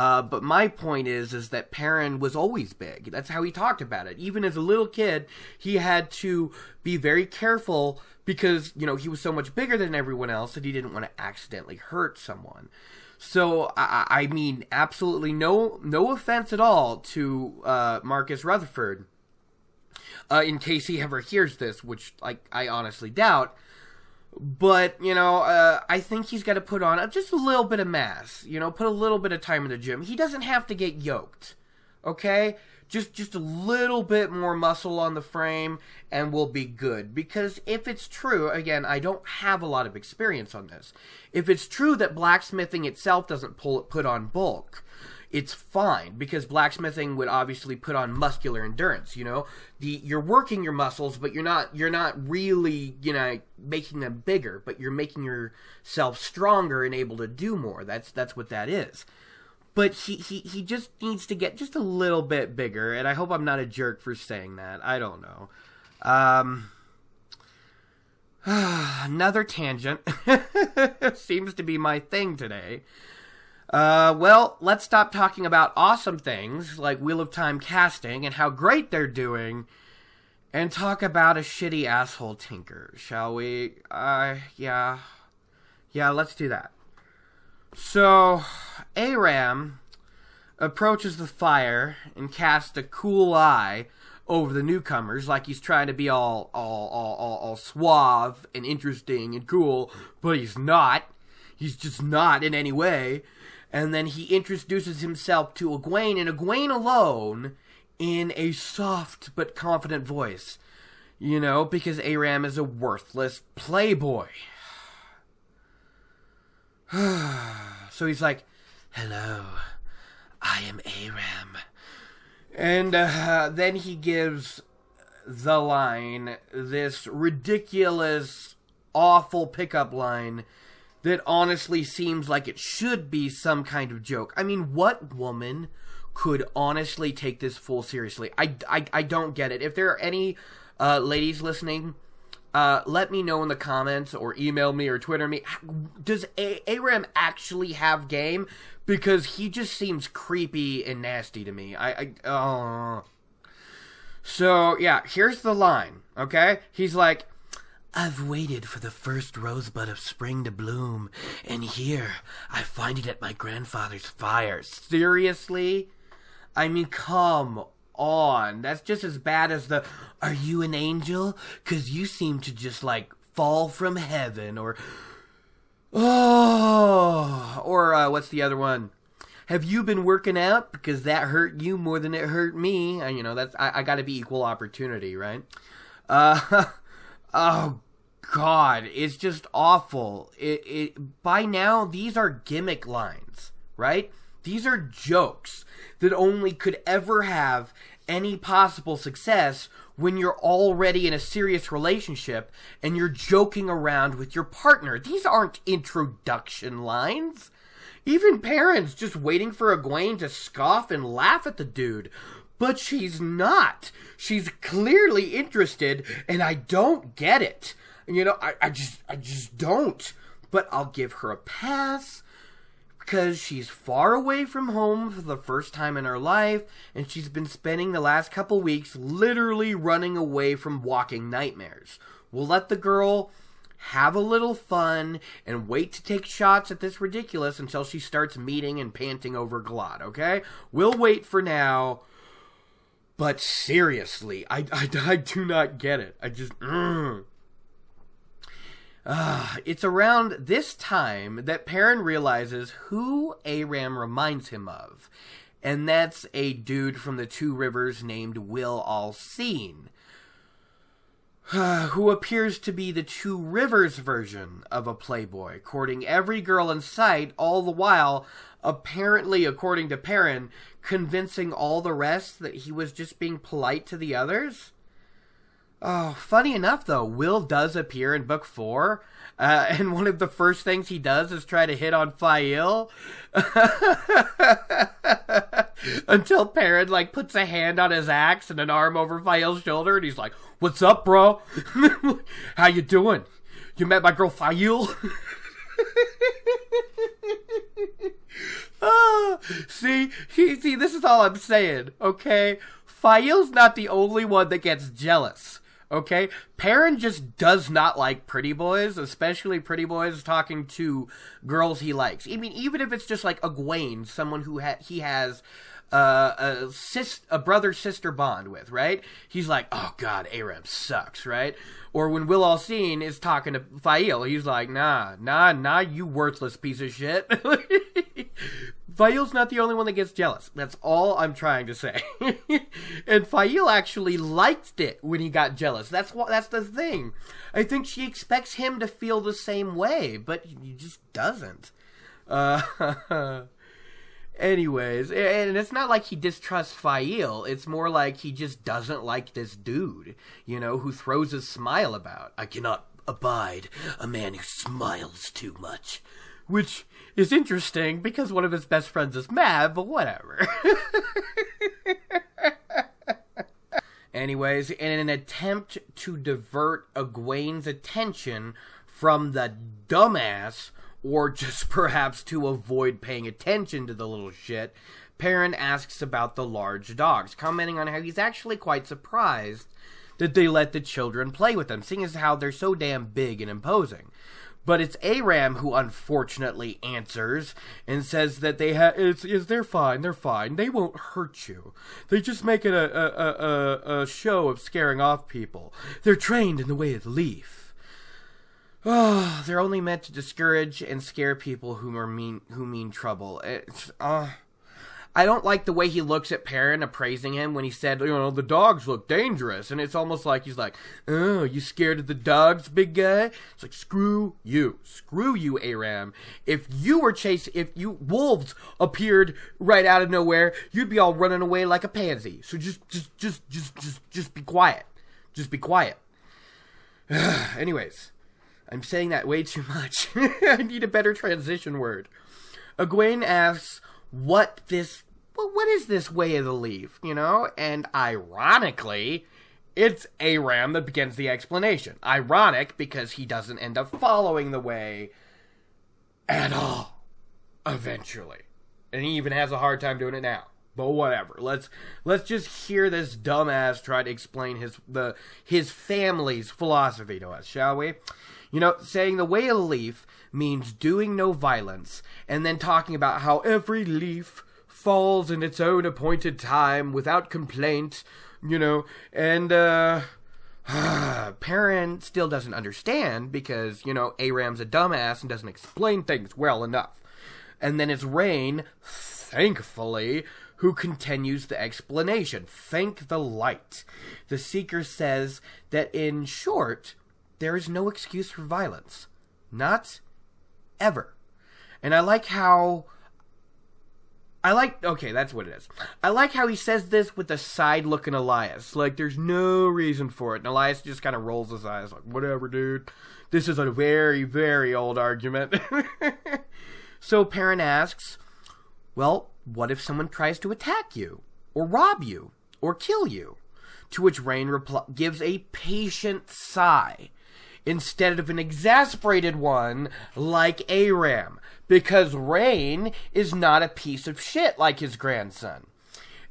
Uh, but my point is, is that Perrin was always big. That's how he talked about it. Even as a little kid, he had to be very careful because you know he was so much bigger than everyone else that he didn't want to accidentally hurt someone. So I, I mean, absolutely no no offense at all to uh, Marcus Rutherford. Uh, in case he ever hears this, which like I honestly doubt. But you know, uh, I think he's got to put on just a little bit of mass. You know, put a little bit of time in the gym. He doesn't have to get yoked. Okay, just just a little bit more muscle on the frame and we'll be good because if it's true again i don't have a lot of experience on this if it's true that blacksmithing itself doesn't pull put on bulk it's fine because blacksmithing would obviously put on muscular endurance you know the you're working your muscles but you're not you're not really you know making them bigger but you're making yourself stronger and able to do more that's that's what that is but he, he, he just needs to get just a little bit bigger, and I hope I'm not a jerk for saying that. I don't know. Um, another tangent seems to be my thing today. Uh, well, let's stop talking about awesome things like Wheel of Time casting and how great they're doing, and talk about a shitty asshole tinker, shall we? Uh, yeah. Yeah, let's do that. So, Aram approaches the fire and casts a cool eye over the newcomers, like he's trying to be all, all, all, all, all suave and interesting and cool, but he's not. He's just not in any way. And then he introduces himself to Egwene, and Egwene alone, in a soft but confident voice. You know, because Aram is a worthless playboy. so he's like, Hello, I am Aram. And uh, then he gives the line, this ridiculous, awful pickup line that honestly seems like it should be some kind of joke. I mean, what woman could honestly take this full seriously? I, I, I don't get it. If there are any uh, ladies listening uh, let me know in the comments or email me or Twitter me. Does A- Aram actually have game? Because he just seems creepy and nasty to me. I, I oh. So yeah, here's the line. Okay, he's like, I've waited for the first rosebud of spring to bloom, and here I find it at my grandfather's fire. Seriously? I mean, come on. That's just as bad as the Are you an angel? Because you seem to just like fall from heaven or. Oh. Or uh, what's the other one? Have you been working out? Because that hurt you more than it hurt me. And, you know, that's I, I got to be equal opportunity, right? Uh, oh God, it's just awful. It, it by now these are gimmick lines, right? These are jokes that only could ever have any possible success when you're already in a serious relationship and you're joking around with your partner. These aren't introduction lines. Even Perrin's just waiting for Egwene to scoff and laugh at the dude. But she's not. She's clearly interested, and I don't get it. You know, I, I just I just don't. But I'll give her a pass because she's far away from home for the first time in her life, and she's been spending the last couple weeks literally running away from walking nightmares. We'll let the girl have a little fun and wait to take shots at this ridiculous until she starts meeting and panting over Galad, okay? We'll wait for now. But seriously, I, I, I do not get it. I just. Mm. Uh, it's around this time that Perrin realizes who Aram reminds him of, and that's a dude from the Two Rivers named Wil al'Seen, who appears to be the Two Rivers version of a playboy, courting every girl in sight, all the while, apparently, according to Perrin, convincing all the rest that he was just being polite to the others. Oh, funny enough, though, Wil does appear in book four, uh, and one of the first things he does is try to hit on Faile. Until Perrin, like, puts a hand on his axe and an arm over Faile's shoulder, and he's like, What's up, bro? How you doing? You met my girl Faile? Ah, see, see, this is all I'm saying, okay? Faile's not the only one that gets jealous. Okay, Perrin just does not like pretty boys, especially pretty boys talking to girls he likes. I mean, even if it's just like Egwene, someone who ha- he has uh, a sis- a brother sister bond with, right? He's like, oh god, Aram sucks, right? Or when Wil al'Seen is talking to Faile, he's like, nah, nah, nah, you worthless piece of shit. Faile's not the only one that gets jealous. That's all I'm trying to say. and Faile actually liked it when he got jealous. That's what that's the thing. I think she expects him to feel the same way, but he just doesn't. Uh, anyways, and it's not like he distrusts Faile. It's more like he just doesn't like this dude, you know, who throws his smile about. I cannot abide a man who smiles too much. Which is interesting because one of his best friends is Mat, but whatever. Anyways, in an attempt to divert Egwene's attention from the dumbass, or just perhaps to avoid paying attention to the little shit, Perrin asks about the large dogs, commenting on how he's actually quite surprised that they let the children play with them, seeing as how they're so damn big and imposing. But it's Aram who unfortunately answers and says that they have it's is they're fine, they're fine. They won't hurt you. They just make it a a, a, a show of scaring off people. They're trained in the way of the leaf. Oh, they're only meant to discourage and scare people who are mean who mean trouble. It's uh I don't like the way he looks at Perrin appraising him when he said, you know, the dogs look dangerous. And it's almost like he's like, oh, you scared of the dogs, big guy? It's like, screw you. Screw you, Aram. If you were chasing, if you, wolves appeared right out of nowhere, you'd be all running away like a pansy. So just, just, just, just, just, just be quiet. Just be quiet. Anyways, I'm saying that way too much. I need a better transition word. Egwene asks, what this well, what is this way of the leaf, you know? And ironically, it's Aram that begins the explanation. Ironic because he doesn't end up following the way at all eventually. And he even has a hard time doing it now. But whatever. Let's let's just hear this dumbass try to explain his the his family's philosophy to us, shall we? You know, saying the way a leaf means doing no violence, and then talking about how every leaf falls in its own appointed time without complaint, you know, and, uh, Perrin still doesn't understand because, you know, Aram's a dumbass and doesn't explain things well enough. And then it's Raen, thankfully, who continues the explanation. Thank the light. The Seeker says that in short, there is no excuse for violence. Not ever. And I like how. I like. Okay, that's what it is. I like how he says this with a side looking Elyas. Like, there's no reason for it. And Elyas just kind of rolls his eyes, like, whatever, dude. This is a very, very old argument. so Perrin asks, well, what if someone tries to attack you, or rob you, or kill you? To which Raen repl- gives a patient sigh instead of an exasperated one like Aram, because Raen is not a piece of shit like his grandson.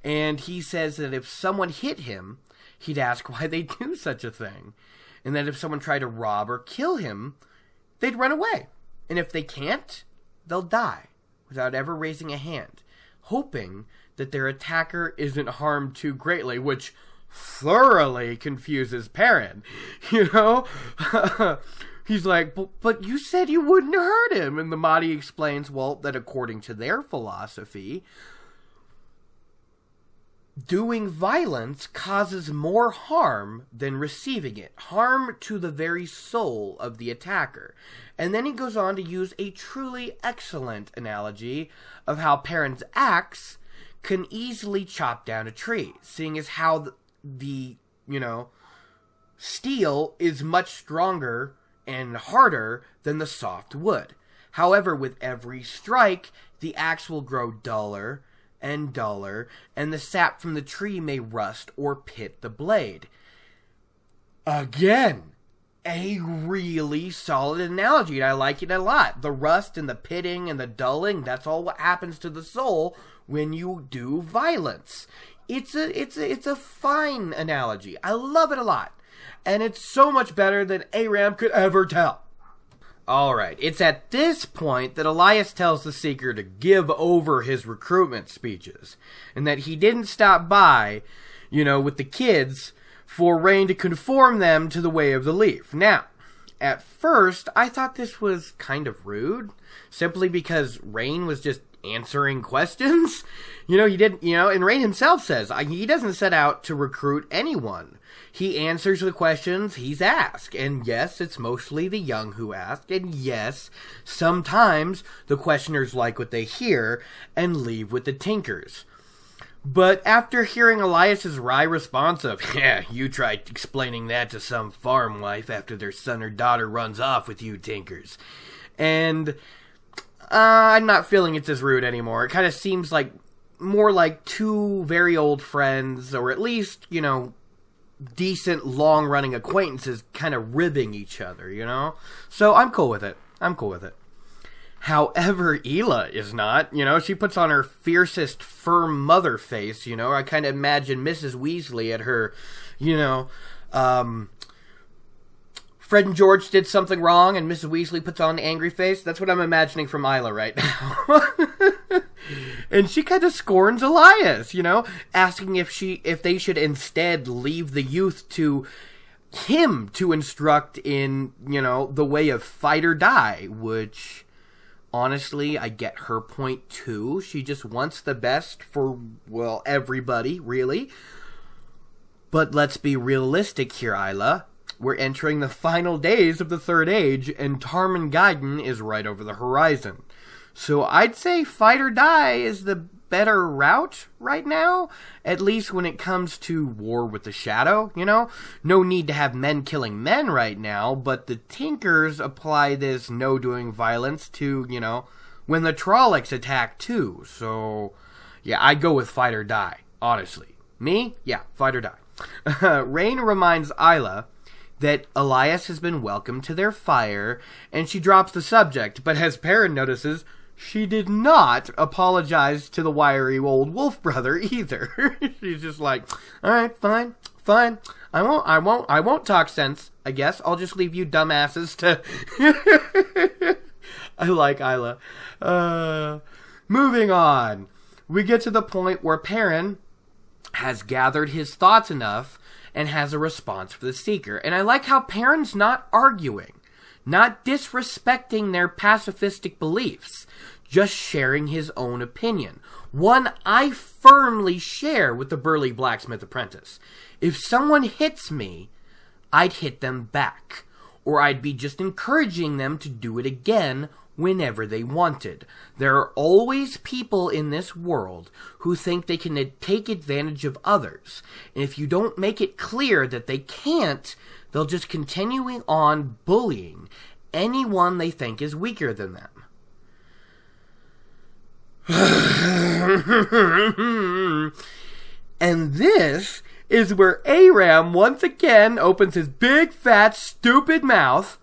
And he says that if someone hit him, he'd ask why they do such a thing. And that if someone tried to rob or kill him, they'd run away. And if they can't, they'll die without ever raising a hand, hoping that their attacker isn't harmed too greatly, which thoroughly confuses Perrin. You know, He's like, but, you said you wouldn't hurt him. And the Mahdi explains, well, that according to their philosophy, doing violence causes more harm than receiving it. Harm to the very soul of the attacker. And then he goes on to use a truly excellent analogy of how Perrin's axe can easily chop down a tree, seeing as how the, the you know, steel is much stronger and harder than the soft wood. However, with every strike, the axe will grow duller and duller, and the sap from the tree may rust or pit the blade. Again, a really solid analogy, and I like it a lot. The rust and the pitting and the dulling, that's all what happens to the soul when you do violence. It's a it's a it's a fine analogy. I love it a lot and it's so much better than Aram could ever tell. Alright, it's at this point that Elyas tells the Seeker to give over his recruitment speeches, and that he didn't stop by, you know, with the kids for Raen to conform them to the way of the leaf. Now, at first, I thought this was kind of rude, simply because Raen was just answering questions. You know, he didn't, you know, and Raen himself says he doesn't set out to recruit anyone. He answers the questions he's asked. And yes, it's mostly the young who ask. And yes, sometimes the questioners like what they hear and leave with the tinkers. But after hearing Elyas's wry response of, Yeah, you try explaining that to some farm wife after their son or daughter runs off with you tinkers. And uh, I'm not feeling it's as rude anymore. It kind of seems like more like two very old friends, or at least, you know, decent long running acquaintances kind of ribbing each other, you know? So I'm cool with it. I'm cool with it. However, Ila is not. You know, she puts on her fiercest, firm mother face. You know, I kind of imagine Mrs. Weasley at her, you know, um, Fred and George did something wrong, and Mrs. Weasley puts on the angry face. That's what I'm imagining from Ila right now. and she kind of scorns Elyas, you know, asking if she if they should instead leave the youth to him to instruct in, you know, the way of fight or die, which honestly, I get her point too. She just wants the best for well, everybody, really. But let's be realistic here, Ila. We're entering the final days of the Third Age, and Tarmon Gai'don is right over the horizon. So I'd say fight or die is the better route right now, at least when it comes to war with the shadow, you know? No need to have men killing men right now, but the Tinkers apply this no doing violence to, you know, when the Trollocs attack too. So, yeah, I go with fight or die, honestly. Me? Yeah, fight or die. Raen reminds Ila that Elyas has been welcomed to their fire, and she drops the subject, but as Perrin notices, she did not apologize to the wiry old wolf brother either. She's just like, all right, fine, fine. I won't, I won't, I won't talk sense. I guess I'll just leave you dumbasses to. I like Ila. Uh, moving on, we get to the point where Perrin has gathered his thoughts enough and has a response for the seeker. And I like how Perrin's not arguing not disrespecting their pacifistic beliefs, just sharing his own opinion. One I firmly share with the burly blacksmith apprentice. If someone hits me, I'd hit them back, or I'd be just encouraging them to do it again whenever they wanted. There are always people in this world who think they can take advantage of others, and if you don't make it clear that they can't, they'll just continue on bullying anyone they think is weaker than them. and this is where Aram once again opens his big, fat, stupid mouth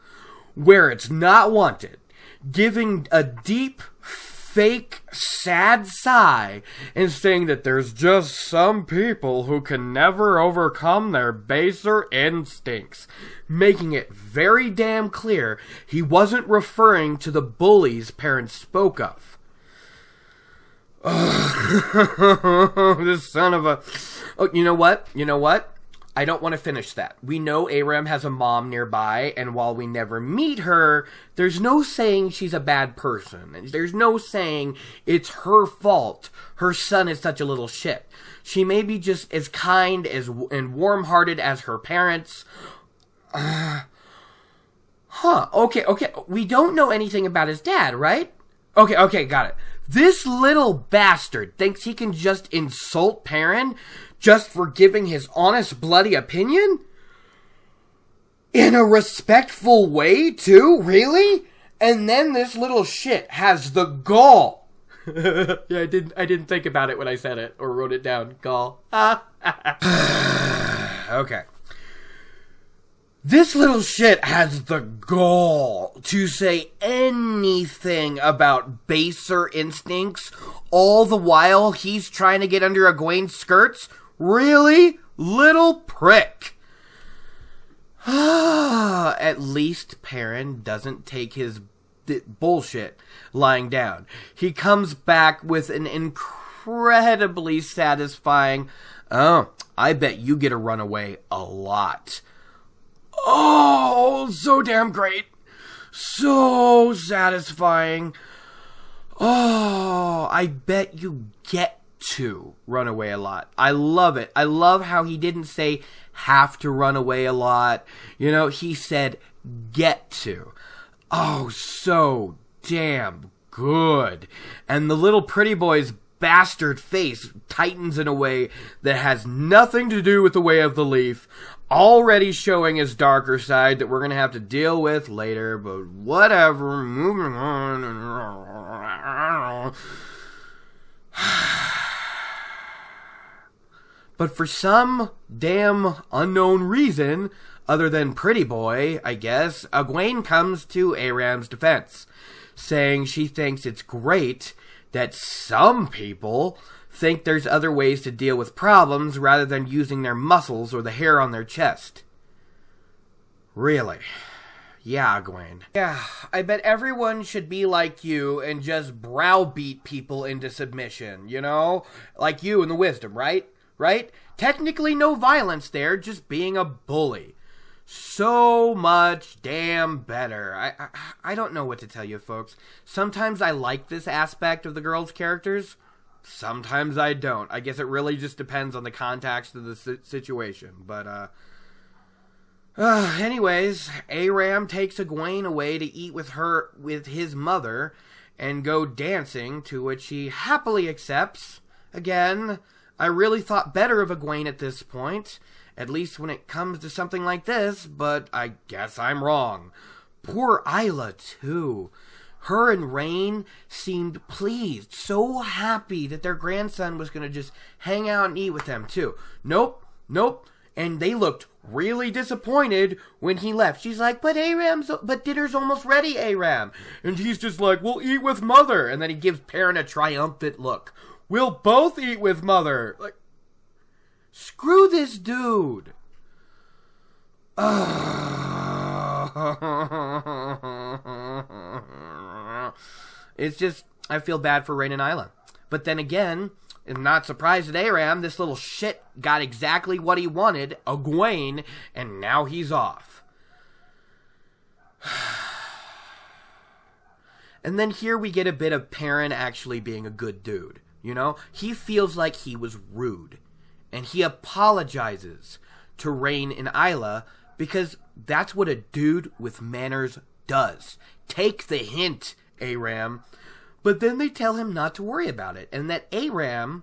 where it's not wanted, giving a deep, fake, sad sigh and saying that there's just some people who can never overcome their baser instincts, making it very damn clear he wasn't referring to the bullies Perrin spoke of. this son of a. Oh, you know what? You know what? I don't want to finish that. We know Aram has a mom nearby, and while we never meet her, there's no saying she's a bad person. There's no saying it's her fault her son is such a little shit. She may be just as kind as and warm-hearted as her parents. Uh, huh. Okay, okay. We don't know anything about his dad, right? Okay, okay, got it. This little bastard thinks he can just insult Perrin just for giving his honest, bloody opinion? In a respectful way, too? Really? And then this little shit has the gall. yeah, I didn't. I didn't think about it when I said it or wrote it down. Gall. okay. This little shit has the gall to say anything about baser instincts, all the while he's trying to get under Egwene's skirts Really? Little prick. At least Perrin doesn't take his bullshit lying down. He comes back with an incredibly satisfying, oh, I bet you get a runaway a lot. Oh, so damn great. So satisfying. Oh, I bet you get to run away a lot. I love it. I love how he didn't say have to run away a lot. You know, he said get to. Oh, so damn good. And the little pretty boy's bastard face tightens in a way that has nothing to do with the way of the leaf, already showing his darker side that we're going to have to deal with later, but whatever, moving on. But for some damn unknown reason, other than Pretty Boy, I guess, Egwene comes to Aram's defense, saying she thinks it's great that some people think there's other ways to deal with problems rather than using their muscles or the hair on their chest. Really? Yeah, Egwene. Yeah, I bet everyone should be like you and just browbeat people into submission, you know? Like you and the wisdom, right? Right? Technically, no violence there, just being a bully. So much damn better. I, I, I don't know what to tell you, folks. Sometimes I like this aspect of the girls' characters. Sometimes I don't. I guess it really just depends on the context of the situation. But uh, uh, anyways, Aram takes Egwene away to eat with her with his mother and go dancing, to which he happily accepts. Again, I really thought better of Egwene at this point, at least when it comes to something like this, but I guess I'm wrong. Poor Ila, too. Her and Raen seemed pleased, so happy that their grandson was going to just hang out and eat with them, too. Nope, nope. And they looked really disappointed when he left. She's like, "But Aram's, but dinner's almost ready, Aram." And he's just like, "We'll eat with mother." And then he gives Perrin a triumphant look. We'll both eat with mother. Like, screw this dude. it's just, I feel bad for Raen and Ila. But then again, I'm not surprised at Aram. This little shit got exactly what he wanted, Egwene, and now he's off. and then here we get a bit of Perrin actually being a good dude. You know, he feels like he was rude. And he apologizes to Raen and Ila because that's what a dude with manners does. Take the hint, Aram. But then they tell him not to worry about it and that Aram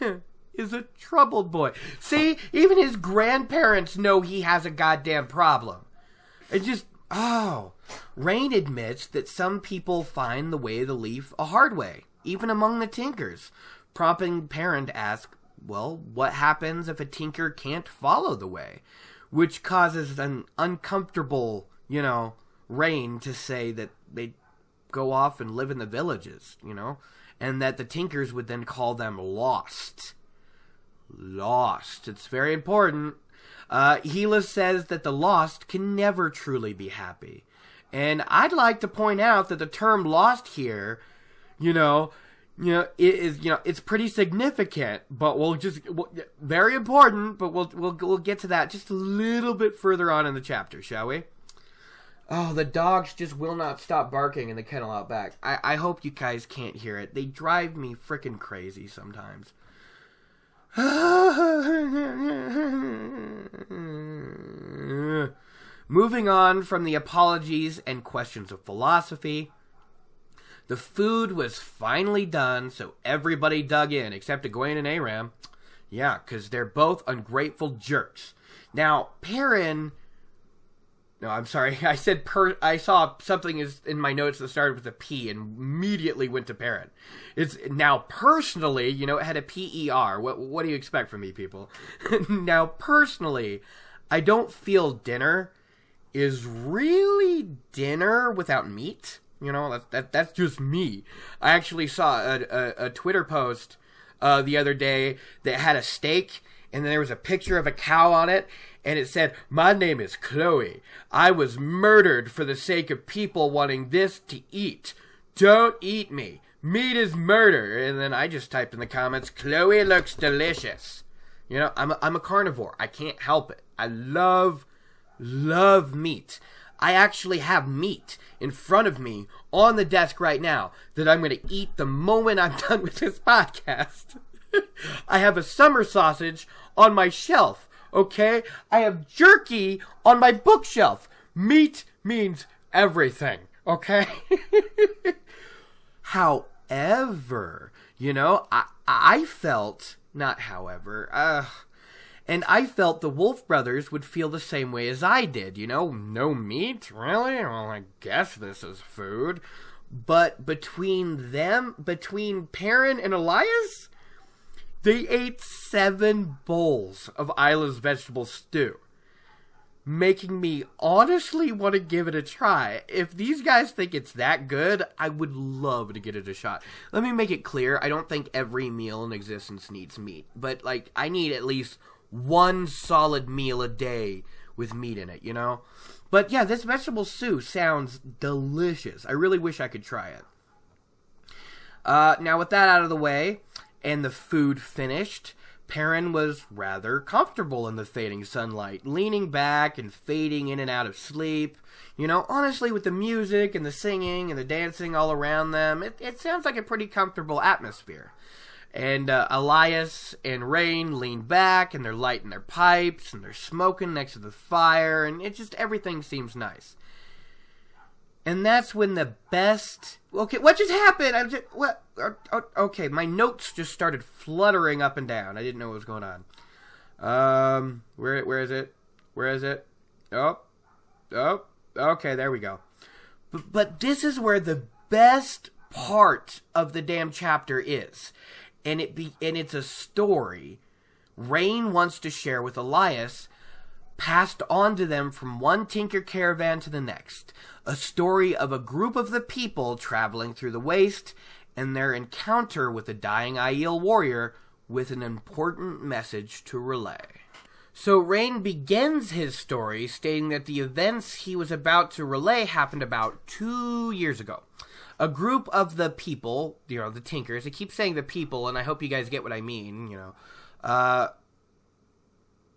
is a troubled boy. See, even his grandparents know he has a goddamn problem. It just, oh. Raen admits that some people find the way of the leaf a hard way even among the Tinkers, prompting Perrin to ask, well, what happens if a Tinker can't follow the way? Which causes an uncomfortable, you know, Raen to say that they go off and live in the villages, you know, and that the Tinkers would then call them lost. Lost. It's very important. Uh, Hela says that the lost can never truly be happy. And I'd like to point out that the term lost here you know, you know, it is you know it's pretty significant, but we'll just we'll, very important, but we'll we'll we'll get to that just a little bit further on in the chapter, shall we? Oh, the dogs just will not stop barking in the kennel out back. I, I hope you guys can't hear it. They drive me freaking crazy sometimes. Moving on from the apologies and questions of philosophy, the food was finally done, so everybody dug in except Egwene and Aram. Yeah, because they're both ungrateful jerks. Now, Perrin. No, I'm sorry. I said per. I saw something is in my notes that started with a P and immediately went to Perrin. It's now personally, you know, it had a P E R. What What do you expect from me, people? now, personally, I don't feel dinner is really dinner without meat. You know, that, that that's just me. I actually saw a, a, a Twitter post uh, the other day that had a steak, and then there was a picture of a cow on it, and it said, "My name is Chloe. I was murdered for the sake of people wanting this to eat. Don't eat me. Meat is murder." And then I just typed in the comments, "Chloe looks delicious." You know, I'm a, I'm a carnivore. I can't help it. I love love meat. I actually have meat in front of me on the desk right now that I'm going to eat the moment I'm done with this podcast. I have a summer sausage on my shelf, okay? I have jerky on my bookshelf. Meat means everything, okay? However, you know, I, I felt, not however, uh, and I felt the Wolf brothers would feel the same way as I did. You know, no meat? Really? Well, I guess this is food. But between them, between Perrin and Elyas, they ate seven bowls of Ila's vegetable stew. Making me honestly want to give it a try. If these guys think it's that good, I would love to get it a shot. Let me make it clear I don't think every meal in existence needs meat, but like, I need at least one solid meal a day with meat in it, you know? But yeah, this vegetable stew sounds delicious. I really wish I could try it. Uh, now, with that out of the way and the food finished, Perrin was rather comfortable in the fading sunlight, leaning back and fading in and out of sleep. You know, honestly, with the music and the singing and the dancing all around them, it, it sounds like a pretty comfortable atmosphere. And uh, Elyas and Raen lean back and they're lighting their pipes and they're smoking next to the fire and it just everything seems nice. And that's when the best. Okay, what just happened? I just what? Okay, my notes just started fluttering up and down. I didn't know what was going on. Um, where where is it? Where is it? Oh, oh, okay, there we go. But, but this is where the best part of the damn chapter is and it be and it's a story Raen wants to share with Elyas passed on to them from one Tinker caravan to the next. A story of a group of the people traveling through the waste and their encounter with a dying Aiel warrior with an important message to relay. So Raen begins his story stating that the events he was about to relay happened about two years ago a group of the people, you know, the Tinkers. I keep saying the people, and I hope you guys get what I mean. You know, uh,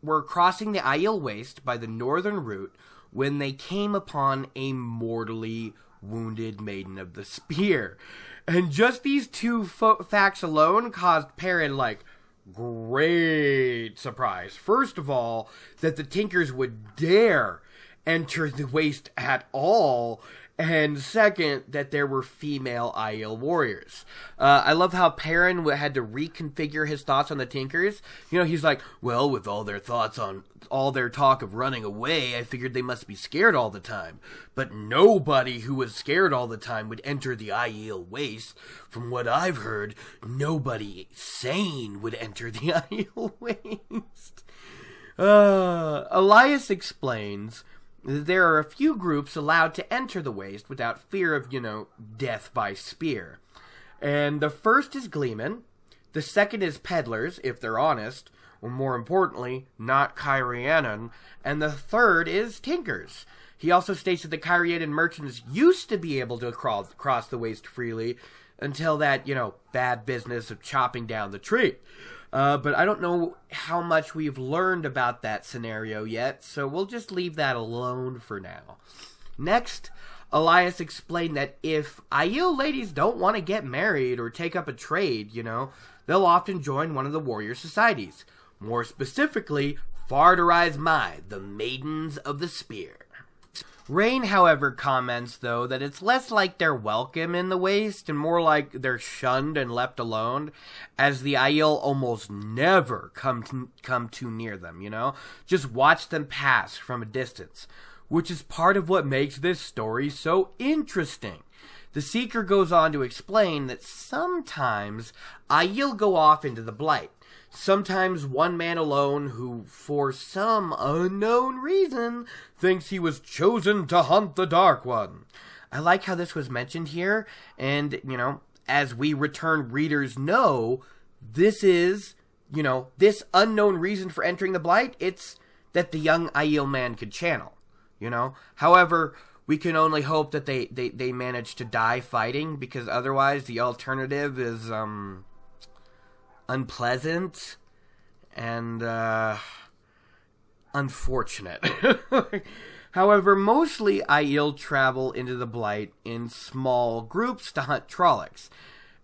were crossing the Aiel Waste by the northern route when they came upon a mortally wounded maiden of the spear. And just these two fo- facts alone caused Perrin like great surprise. First of all, that the Tinkers would dare enter the waste at all, and second, that there were female Aiel warriors. Uh, I love how Perrin had to reconfigure his thoughts on the Tinkers. You know, he's like, well, with all their thoughts on all their talk of running away, I figured they must be scared all the time. But nobody who was scared all the time would enter the Aiel Waste. From what I've heard, nobody sane would enter the Aiel Waste. Uh, Elyas explains there are a few groups allowed to enter the waste without fear of, you know, death by spear. And the first is Gleeman, the second is peddlers, if they're honest, or more importantly, not Cairhienin, and the third is tinkers. He also states that the Cairhienin merchants used to be able to cross the waste freely, until that, you know, bad business of chopping down the tree. Uh, but I don't know how much we've learned about that scenario yet, so we'll just leave that alone for now. Next, Elyas explained that if Aiel ladies don't want to get married or take up a trade, you know, they'll often join one of the warrior societies. More specifically, Far Dareis Mai, the Maidens of the Spear. Raen, however, comments, though, that it's less like they're welcome in the Waste and more like they're shunned and left alone, as the Aiel almost never come, to, come too near them, you know? Just watch them pass from a distance, which is part of what makes this story so interesting. The Seeker goes on to explain that sometimes Aiel go off into the Blight, sometimes one man alone who, for some unknown reason, thinks he was chosen to hunt the Dark One. I like how this was mentioned here, and, you know, as we return readers know, this is, you know, this unknown reason for entering the Blight, it's that the young Aiel man could channel, you know? However, we can only hope that they, they, they manage to die fighting, because otherwise the alternative is, um, unpleasant and uh, unfortunate. However, mostly Aiel travel into the Blight in small groups to hunt Trollocs.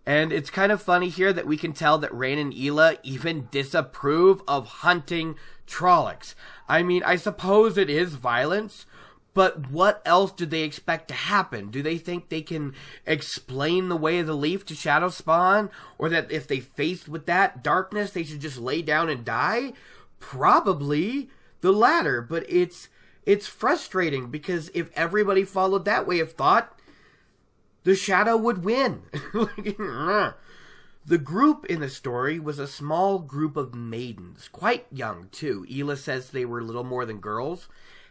And it's kind of funny here that we can tell that Raen and Ila even disapprove of hunting Trollocs. I mean, I suppose it is violence, but what else do they expect to happen? Do they think they can explain the way of the leaf to Shadow Spawn? Or that if they faced with that darkness, they should just lay down and die? Probably the latter, but it's it's frustrating because if everybody followed that way of thought, the shadow would win. the group in the story was a small group of maidens, quite young too. Ila says they were little more than girls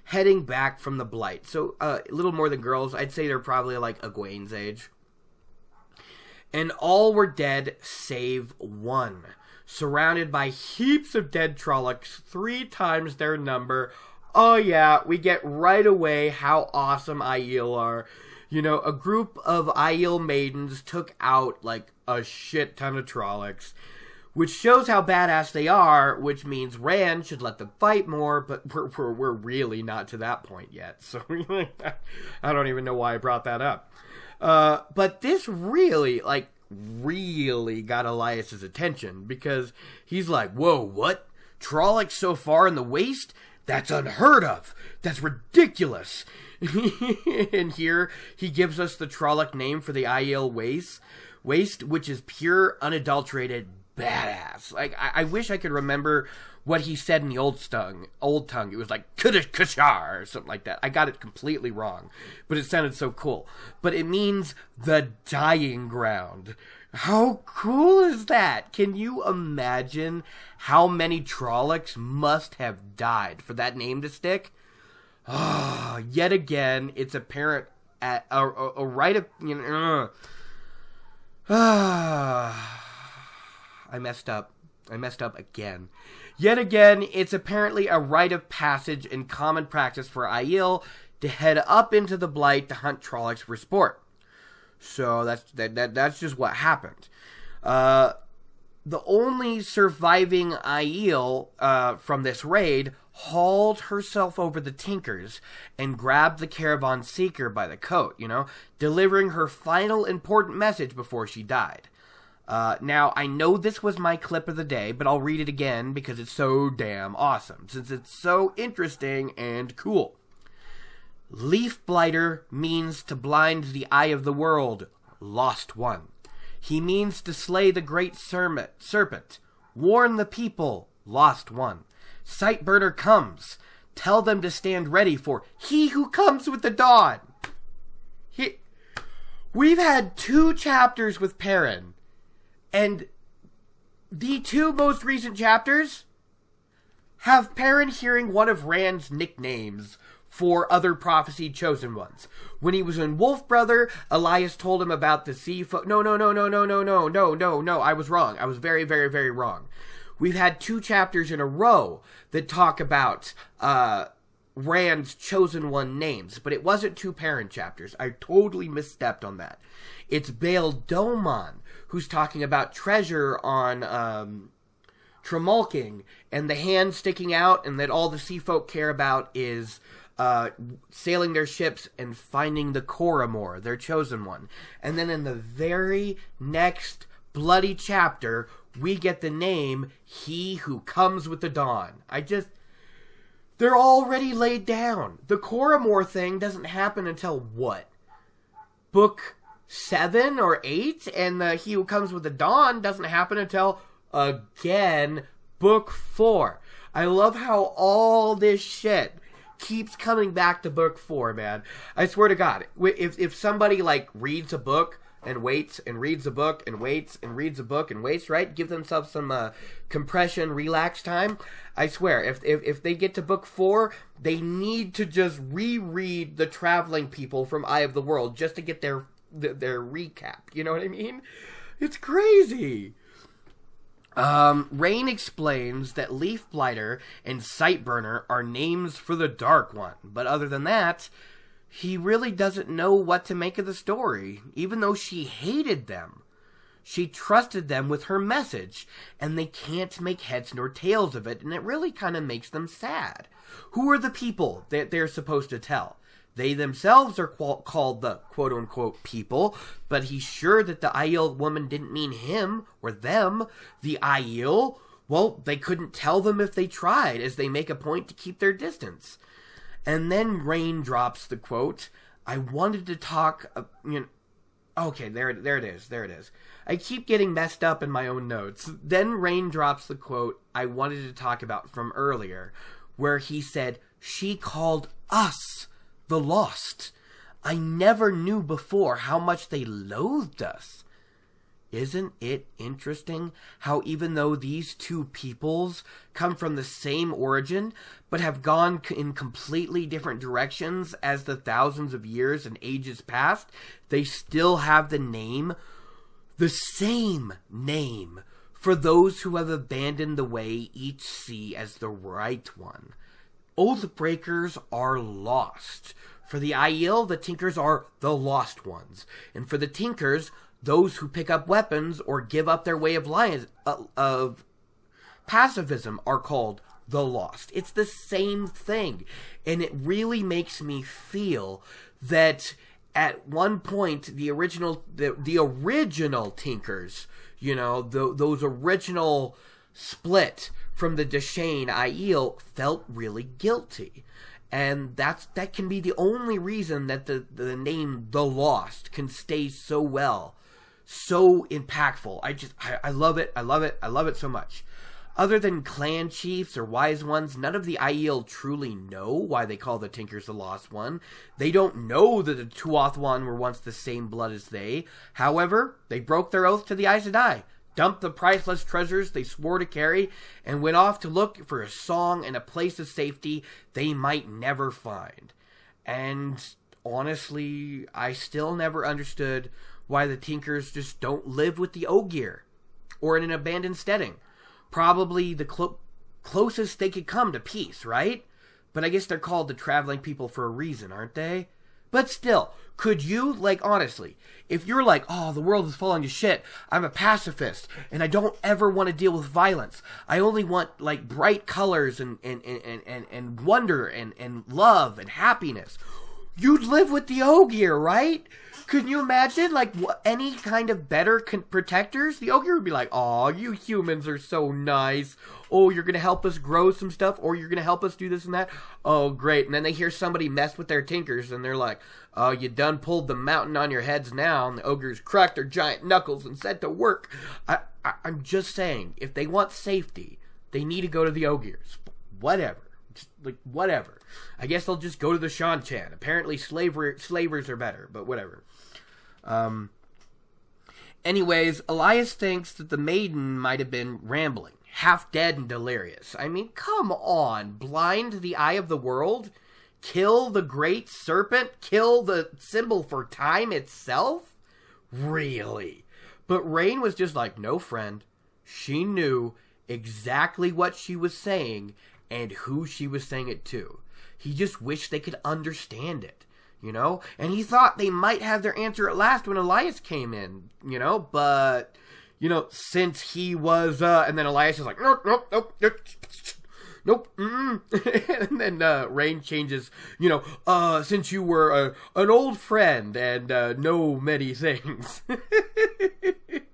heading back from the Blight. So uh, a little more than girls. I'd say they're probably like Egwene's age. And all were dead save one, surrounded by heaps of dead Trollocs, three times their number. Oh yeah, we get right away how awesome Aiel are. You know, a group of Aiel maidens took out like a shit ton of Trollocs which shows how badass they are, which means Rand should let them fight more, but we're, we're, we're really not to that point yet. So I don't even know why I brought that up. Uh, but this really, like, really got Elyas's attention because he's like, whoa, what? Trolloc so far in the waste? That's unheard of. That's ridiculous. and here he gives us the Trolloc name for the Aiel waste, waste, which is pure, unadulterated badass. Like I, I, wish I could remember what he said in the old tongue. Old tongue. It was like Kudish Kashar or something like that. I got it completely wrong, but it sounded so cool. But it means the dying ground. How cool is that? Can you imagine how many Trollocs must have died for that name to stick? Ah, yet again, it's apparent at a, a, a right of you know. Ah. I messed up. I messed up again. Yet again, it's apparently a rite of passage and common practice for Aiel to head up into the Blight to hunt Trollocs for sport. So that's that, that that's just what happened. Uh, the only surviving Aiel uh, from this raid hauled herself over the Tinkers and grabbed the caravan seeker by the coat, you know, delivering her final important message before she died. Uh, now, I know this was my clip of the day, but I'll read it again because it's so damn awesome, since it's so interesting and cool. Leafblighter means to blind the eye of the world, lost one. He means to slay the great serpent, warn the people, lost one. Sightburner comes, tell them to stand ready for he who comes with the dawn. He, we've had two chapters with Perrin and the two most recent chapters have Perrin hearing one of Rand's nicknames for other prophecy chosen ones. When he was in Wolf Brother, Elyas told him about the sea folk. No, no, no, no, no, no, no, no, no, no. I was wrong. I was very, very, very wrong. We've had two chapters in a row that talk about uh, Rand's chosen one names, but it wasn't two Perrin chapters. I totally misstepped on that. It's Bayle Domon who's talking about treasure on um, Tremalking and the hand sticking out, and that all the sea folk care about is uh, sailing their ships and finding the Coramoor, their chosen one. And then in the very next bloody chapter, we get the name He Who Comes with the Dawn. I just. They're already laid down. The Coramoor thing doesn't happen until what? Book seven or eight? And the He Who Comes with the Dawn doesn't happen until, again, book four. I love how all this shit keeps coming back to book four, man. I swear to God, if if somebody like reads a book and waits and reads a book and waits and reads a book and waits, right? Give themselves some uh, compression, relax time. I swear, if, if if they get to book four, they need to just reread the traveling people from Eye of the World just to get their their, their recap. You know what I mean? It's crazy. Um, Raen explains that Leafblighter and Sightburner are names for the Dark One, but other than that, he really doesn't know what to make of the story, even though she hated them. She trusted them with her message, and they can't make heads nor tails of it, and it really kind of makes them sad. Who are the people that they're supposed to tell? They themselves are qual- called the quote unquote people, but he's sure that the Aiel woman didn't mean him or them. The Aiel, well, they couldn't tell them if they tried, as they make a point to keep their distance. And then Raen drops the quote, I wanted to talk, uh, you know, okay, there, there it is, there it is. I keep getting messed up in my own notes. Then Raen drops the quote I wanted to talk about from earlier, where he said, She called us the lost. I never knew before how much they loathed us. Isn't it interesting how even though these two peoples come from the same origin, but have gone in completely different directions as the thousands of years and ages passed, they still have the name, the same name, for those who have abandoned the way each see as the right one. Oathbreakers are lost. For the Aiel, the Tinkers are the lost ones. And for the Tinkers, those who pick up weapons or give up their way of life, uh, of pacifism are called the lost. It's the same thing. And it really makes me feel that at one point the original the, the original Tinkers, you know, the, those original split from the Da'shain Aiel felt really guilty. And that's that can be the only reason that the, the name The Lost can stay so well, so impactful. I just I, I love it, I love it, I love it so much. Other than clan chiefs or wise ones, none of the Aiel truly know why they call the Tinkers the Lost One. They don't know that the Tuatha'an were once the same blood as they. However, they broke their oath to the Aes Sedai dumped the priceless treasures they swore to carry, and went off to look for a song and a place of safety they might never find. And honestly, I still never understood why the Tinkers just don't live with the Ogier or in an abandoned steading. Probably the clo- closest they could come to peace, right? But I guess they're called the traveling people for a reason, aren't they? But still, could you, like, honestly, if you're like, oh, the world is falling to shit, I'm a pacifist, and I don't ever want to deal with violence. I only want, like, bright colors and, and, and, and, and wonder and, and love and happiness. You'd live with the Ogier, right? Could you imagine, like, what, any kind of better con- protectors? The Ogier would be like, oh, you humans are so nice oh, you're to help us grow some stuff, or you're to help us do this and that. Oh, great. And then they hear somebody mess with their tinkers, and they're like, oh, you done pulled the mountain on your heads now, and the ogres cracked their giant knuckles and set to work. I, I, I'm just saying, if they want safety, they need to go to the ogres. Whatever. Like, whatever. I guess they'll just go to the Seanchan. Apparently, slaver, slavers are better, but whatever. Um, anyways, Elyas thinks that the maiden might have been rambling half dead and delirious. I mean, come on. Blind the eye of the world? Kill the great serpent? Kill the symbol for time itself? Really? But Raen was just like, no, friend. She knew exactly what she was saying and who she was saying it to. he just wished they could understand it, you know? And he thought they might have their answer at last when Elyas came in, you know? But, you know, since he was, uh, and then Elyas is like, nope, nope, nope, nope. Nope. and then uh, Raen changes, you know, uh, since you were uh, an old friend and uh, know many things.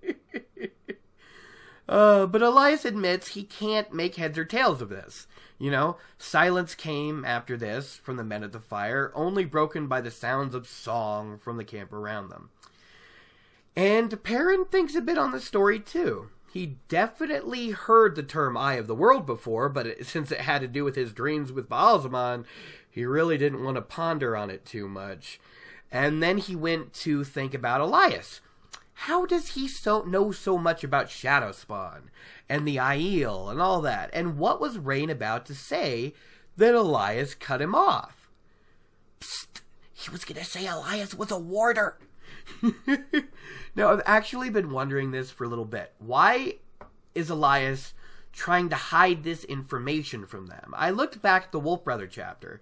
uh, but Elyas admits he can't make heads or tails of this. You know, silence came after this from the men at the fire, only broken by the sounds of song from the camp around them. And Perrin thinks a bit on the story too. He definitely heard the term Eye of the World before, but it, since it had to do with his dreams with Ba'alzamon, he really didn't want to ponder on it too much. And then he went to think about Elyas. How does he so know so much about Shadowspawn and the Aiel and all that? And what was Raen about to say that Elyas cut him off? Psst! He was to say Elyas was a warder. now, I've actually been wondering this for a little bit. Why is Elyas trying to hide this information from them? I looked back at the Wolf Brother chapter,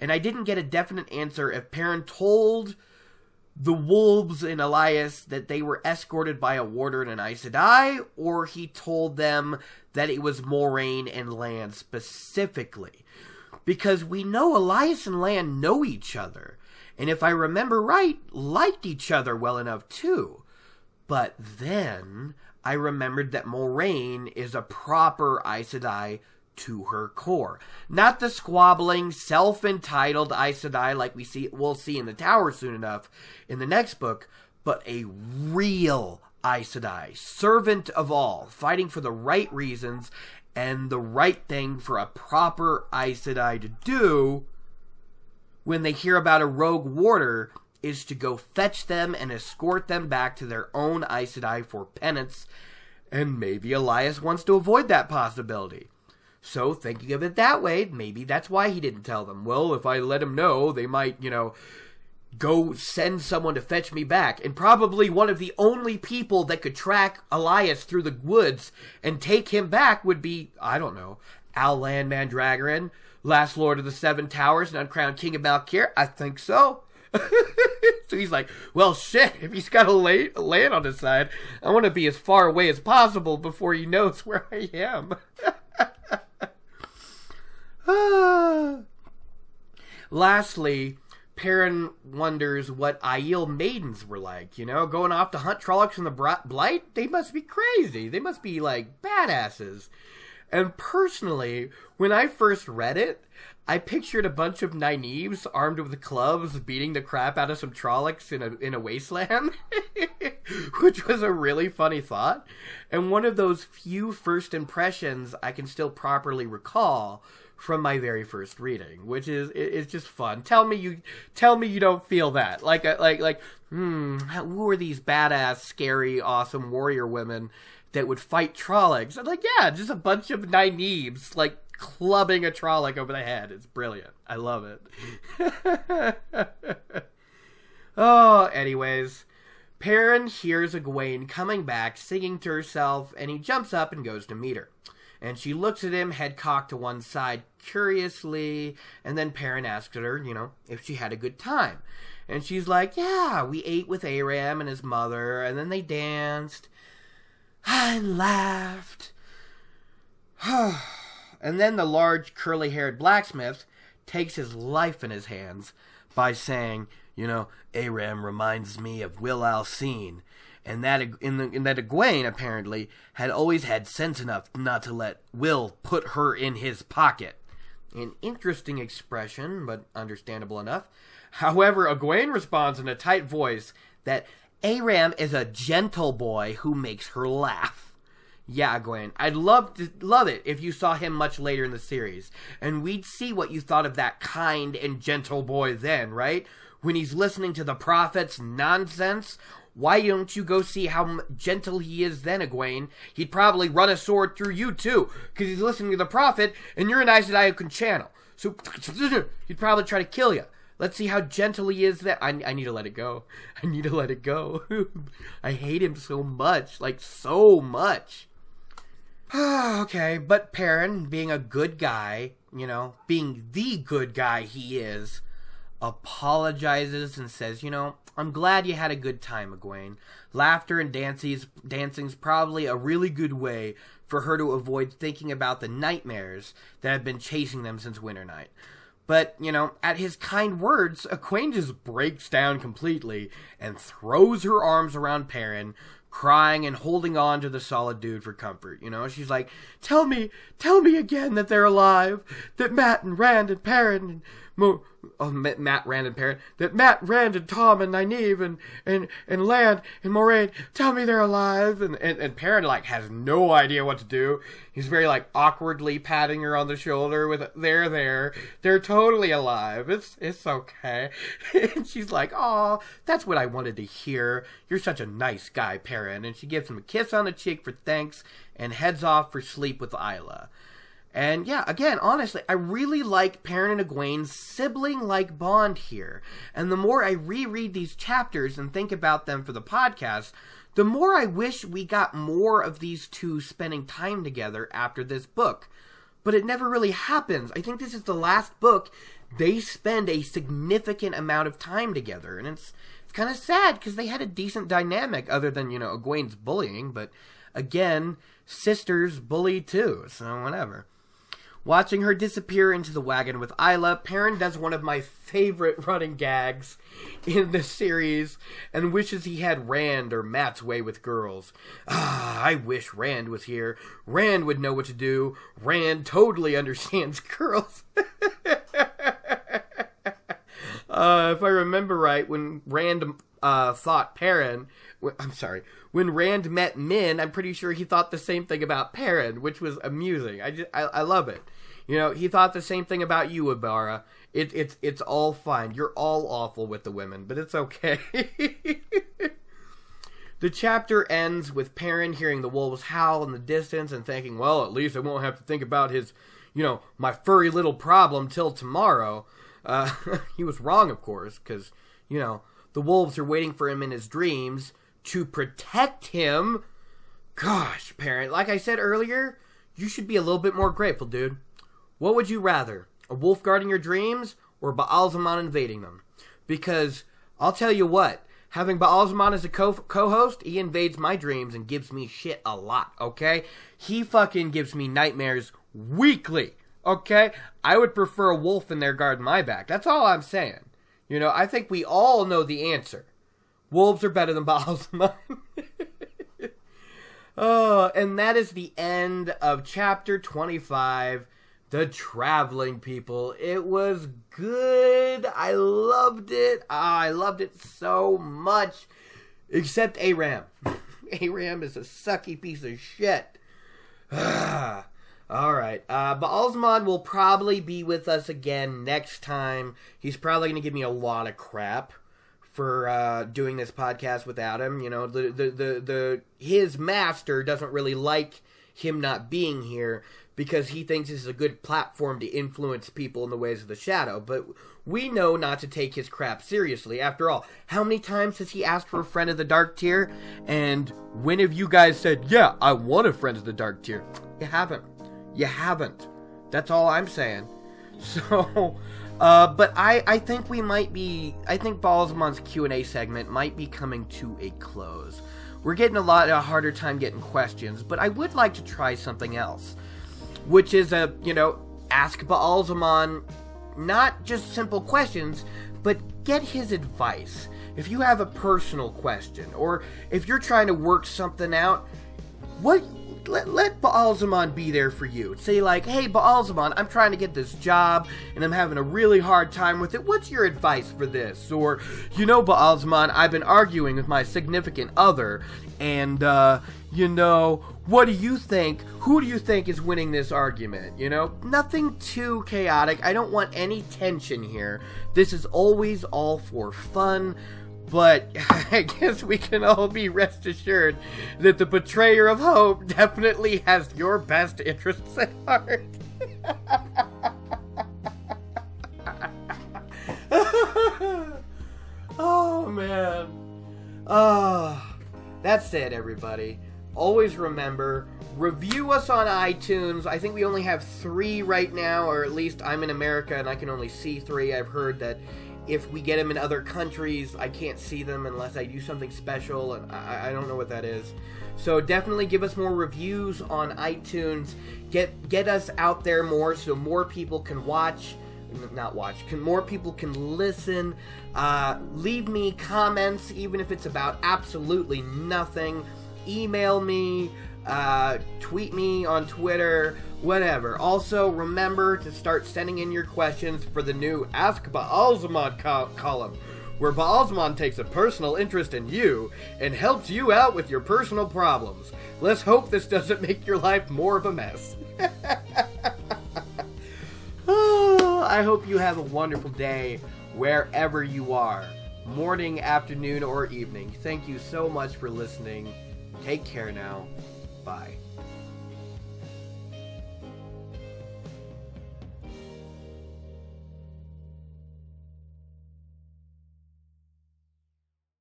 and I didn't get a definite answer if Perrin told the wolves and Elyas that they were escorted by a warder and an Aes Sedai, or he told them that it was Moiraine and Lan specifically. Because we know Elyas and Lan know each other and if I remember right, liked each other well enough too. But then I remembered that Moiraine is a proper Aes Sedai to her core. Not the squabbling, self-entitled Aes Sedai like we see we'll see in the tower soon enough in the next book, but a real Aes Sedai, servant of all, fighting for the right reasons and the right thing for a proper Aes Sedai to do when they hear about a rogue warder is to go fetch them and escort them back to their own Aes Sedai for penance, and maybe Elyas wants to avoid that possibility. So, thinking of it that way, maybe that's why he didn't tell them. Well, if I let him know, they might, you know, go send someone to fetch me back. And probably one of the only people that could track Elyas through the woods and take him back would be, I don't know, al'Lan Mandragoran, last Lord of the Seven Towers and uncrowned King of Malkier? I think so. so he's like, well, shit, if he's got a lay- Lan on his side, I want to be as far away as possible before he knows where I am. Lastly, Perrin wonders what Aiel maidens were like, you know, going off to hunt Trollocs in the Blight? They must be crazy. They must be like badasses. And personally, when I first read it, I pictured a bunch of Nynaeves armed with clubs beating the crap out of some Trollocs in a in a wasteland, which was a really funny thought, and one of those few first impressions I can still properly recall from my very first reading, which is is just fun. Tell me you tell me you don't feel that like like like hmm, who are these badass, scary, awesome warrior women? that would fight Trollocs. I'm like, yeah, just a bunch of Nynaeves, like clubbing a Trolloc over the head. It's brilliant. I love it. oh, anyways. Perrin hears Egwene coming back, singing to herself, and he jumps up and goes to meet her. And she looks at him, head cocked to one side, curiously, and then Perrin asks her, you know, if she had a good time. And she's like, yeah, we ate with Aram and his mother, and then they danced, and laughed. and then the large curly haired blacksmith takes his life in his hands by saying, you know, Aram reminds me of Wil al'Seen, and that in, the, in that Egwene apparently had always had sense enough not to let Wil put her in his pocket. An interesting expression, but understandable enough. However, Egwene responds in a tight voice that Aram is a gentle boy who makes her laugh. Yeah, Gwen, I'd love to love it if you saw him much later in the series, and we'd see what you thought of that kind and gentle boy then, right? When he's listening to the prophet's nonsense. Why don't you go see how gentle he is then, Egwene? He'd probably run a sword through you too, because he's listening to the prophet, and you're an Aes can channel. So he'd probably try to kill you. Let's see how gentle he is. That I, I need to let it go. I need to let it go. I hate him so much, like so much. okay, but Perrin, being a good guy, you know, being the good guy he is, apologizes and says, you know, I'm glad you had a good time, Egwene. Laughter and dancing's, dancing's probably a really good way for her to avoid thinking about the nightmares that have been chasing them since winter night." But, you know, at his kind words, Egwene just breaks down completely and throws her arms around Perrin, crying and holding on to the solid dude for comfort. You know, she's like, "Tell me, tell me again that they're alive, that Mat and Rand and Perrin and Mo- oh, Mat, Rand, and Perrin, that Mat, Rand, and Tom and Nynaeve and and and Lan and Moiraine, tell me they're alive." And and, and Perrin like has no idea what to do. He's very like awkwardly patting her on the shoulder with, "They're there, they're totally alive. It's it's okay." and she's like, "Oh, that's what I wanted to hear. You're such a nice guy, Perrin." And she gives him a kiss on the cheek for thanks and heads off for sleep with Ila. And yeah, again, honestly, I really like Perrin and Egwene's sibling like bond here. And the more I reread these chapters and think about them for the podcast, the more I wish we got more of these two spending time together after this book. But it never really happens. I think this is the last book they spend a significant amount of time together. And it's, it's kind of sad because they had a decent dynamic other than, you know, Egwene's bullying. But again, sisters bully too, so whatever. Watching her disappear into the wagon with Ila, Perrin does one of my favorite running gags in the series and wishes he had Rand or Mat's way with girls. Ah, I wish Rand was here. Rand would know what to do. Rand totally understands girls. uh, if I remember right, when Rand uh, thought Perrin, I'm sorry, when Rand met Min, I'm pretty sure he thought the same thing about Perrin, which was amusing. I just, I, I love it. You know, he thought the same thing about you, Aybara. It, it's it's all fine. You're all awful with the women, but it's okay. the chapter ends with Perrin hearing the wolves howl in the distance and thinking, "Well, at least I won't have to think about his, you know, my furry little problem till tomorrow." Uh, he was wrong, of course, because you know the wolves are waiting for him in his dreams to protect him. Gosh, Perrin, like I said earlier, you should be a little bit more grateful, dude. What would you rather? A wolf guarding your dreams or Ba'alzamon invading them? Because I'll tell you what, having Ba'alzamon as a co- co-host, he invades my dreams and gives me shit a lot, okay? He fucking gives me nightmares weekly, okay? I would prefer a wolf in there guarding my back. That's all I'm saying. You know, I think we all know the answer. Wolves are better than Ba'alzamon. oh, and that is the end of chapter 25 the Traveling People. It was good. I loved it. Oh, I loved it so much. Except Aram. Aram is a sucky piece of shit. All right. Uh, Ba'alzamon will probably be with us again next time. He's probably going to give me a lot of crap for uh, doing this podcast without him. You know, the, the the the his master doesn't really like him not being here because he thinks this is a good platform to influence people in the ways of the shadow. But we know not to take his crap seriously. After all, how many times has he asked for a friend of the dark tier? And when have you guys said, yeah, I want a friend of the dark tier? You haven't. You haven't. That's all I'm saying. So, uh, but I, I think we might be, I think Ba'alzamon's Q&A segment might be coming to a close. We're getting a lot a harder time getting questions, but I would like to try something else which is a, you know, ask Ba'alzamon not just simple questions, but get his advice. If you have a personal question, or if you're trying to work something out, what let, let Ba'alzamon be there for you. Say like, hey Ba'alzamon, I'm trying to get this job and I'm having a really hard time with it. What's your advice for this? Or, you know, Ba'alzamon, I've been arguing with my significant other and uh, you know, what do you think? Who do you think is winning this argument? You know, nothing too chaotic. I don't want any tension here. This is always all for fun. But I guess we can all be rest assured that the betrayer of hope definitely has your best interests at heart. oh man. Oh, that's it, everybody always remember Review us on iTunes. I think we only have three right now, or at least I'm in America and I can only see three. I've heard that if we get them in other countries, I can't see them unless I do something special, and I, I don't know what that is. So definitely give us more reviews on iTunes. Get get us out there more so more people can watch not watch can more people can listen uh, leave me comments even if it's about absolutely nothing email me uh, tweet me on twitter whatever also remember to start sending in your questions for the new ask ba'alzamon co- column where Ba'alzamon takes a personal interest in you and helps you out with your personal problems. Let's hope this doesn't make your life more of a mess. I hope you have a wonderful day wherever you are, morning, afternoon, or evening. Thank you so much for listening. Take care now. Bye.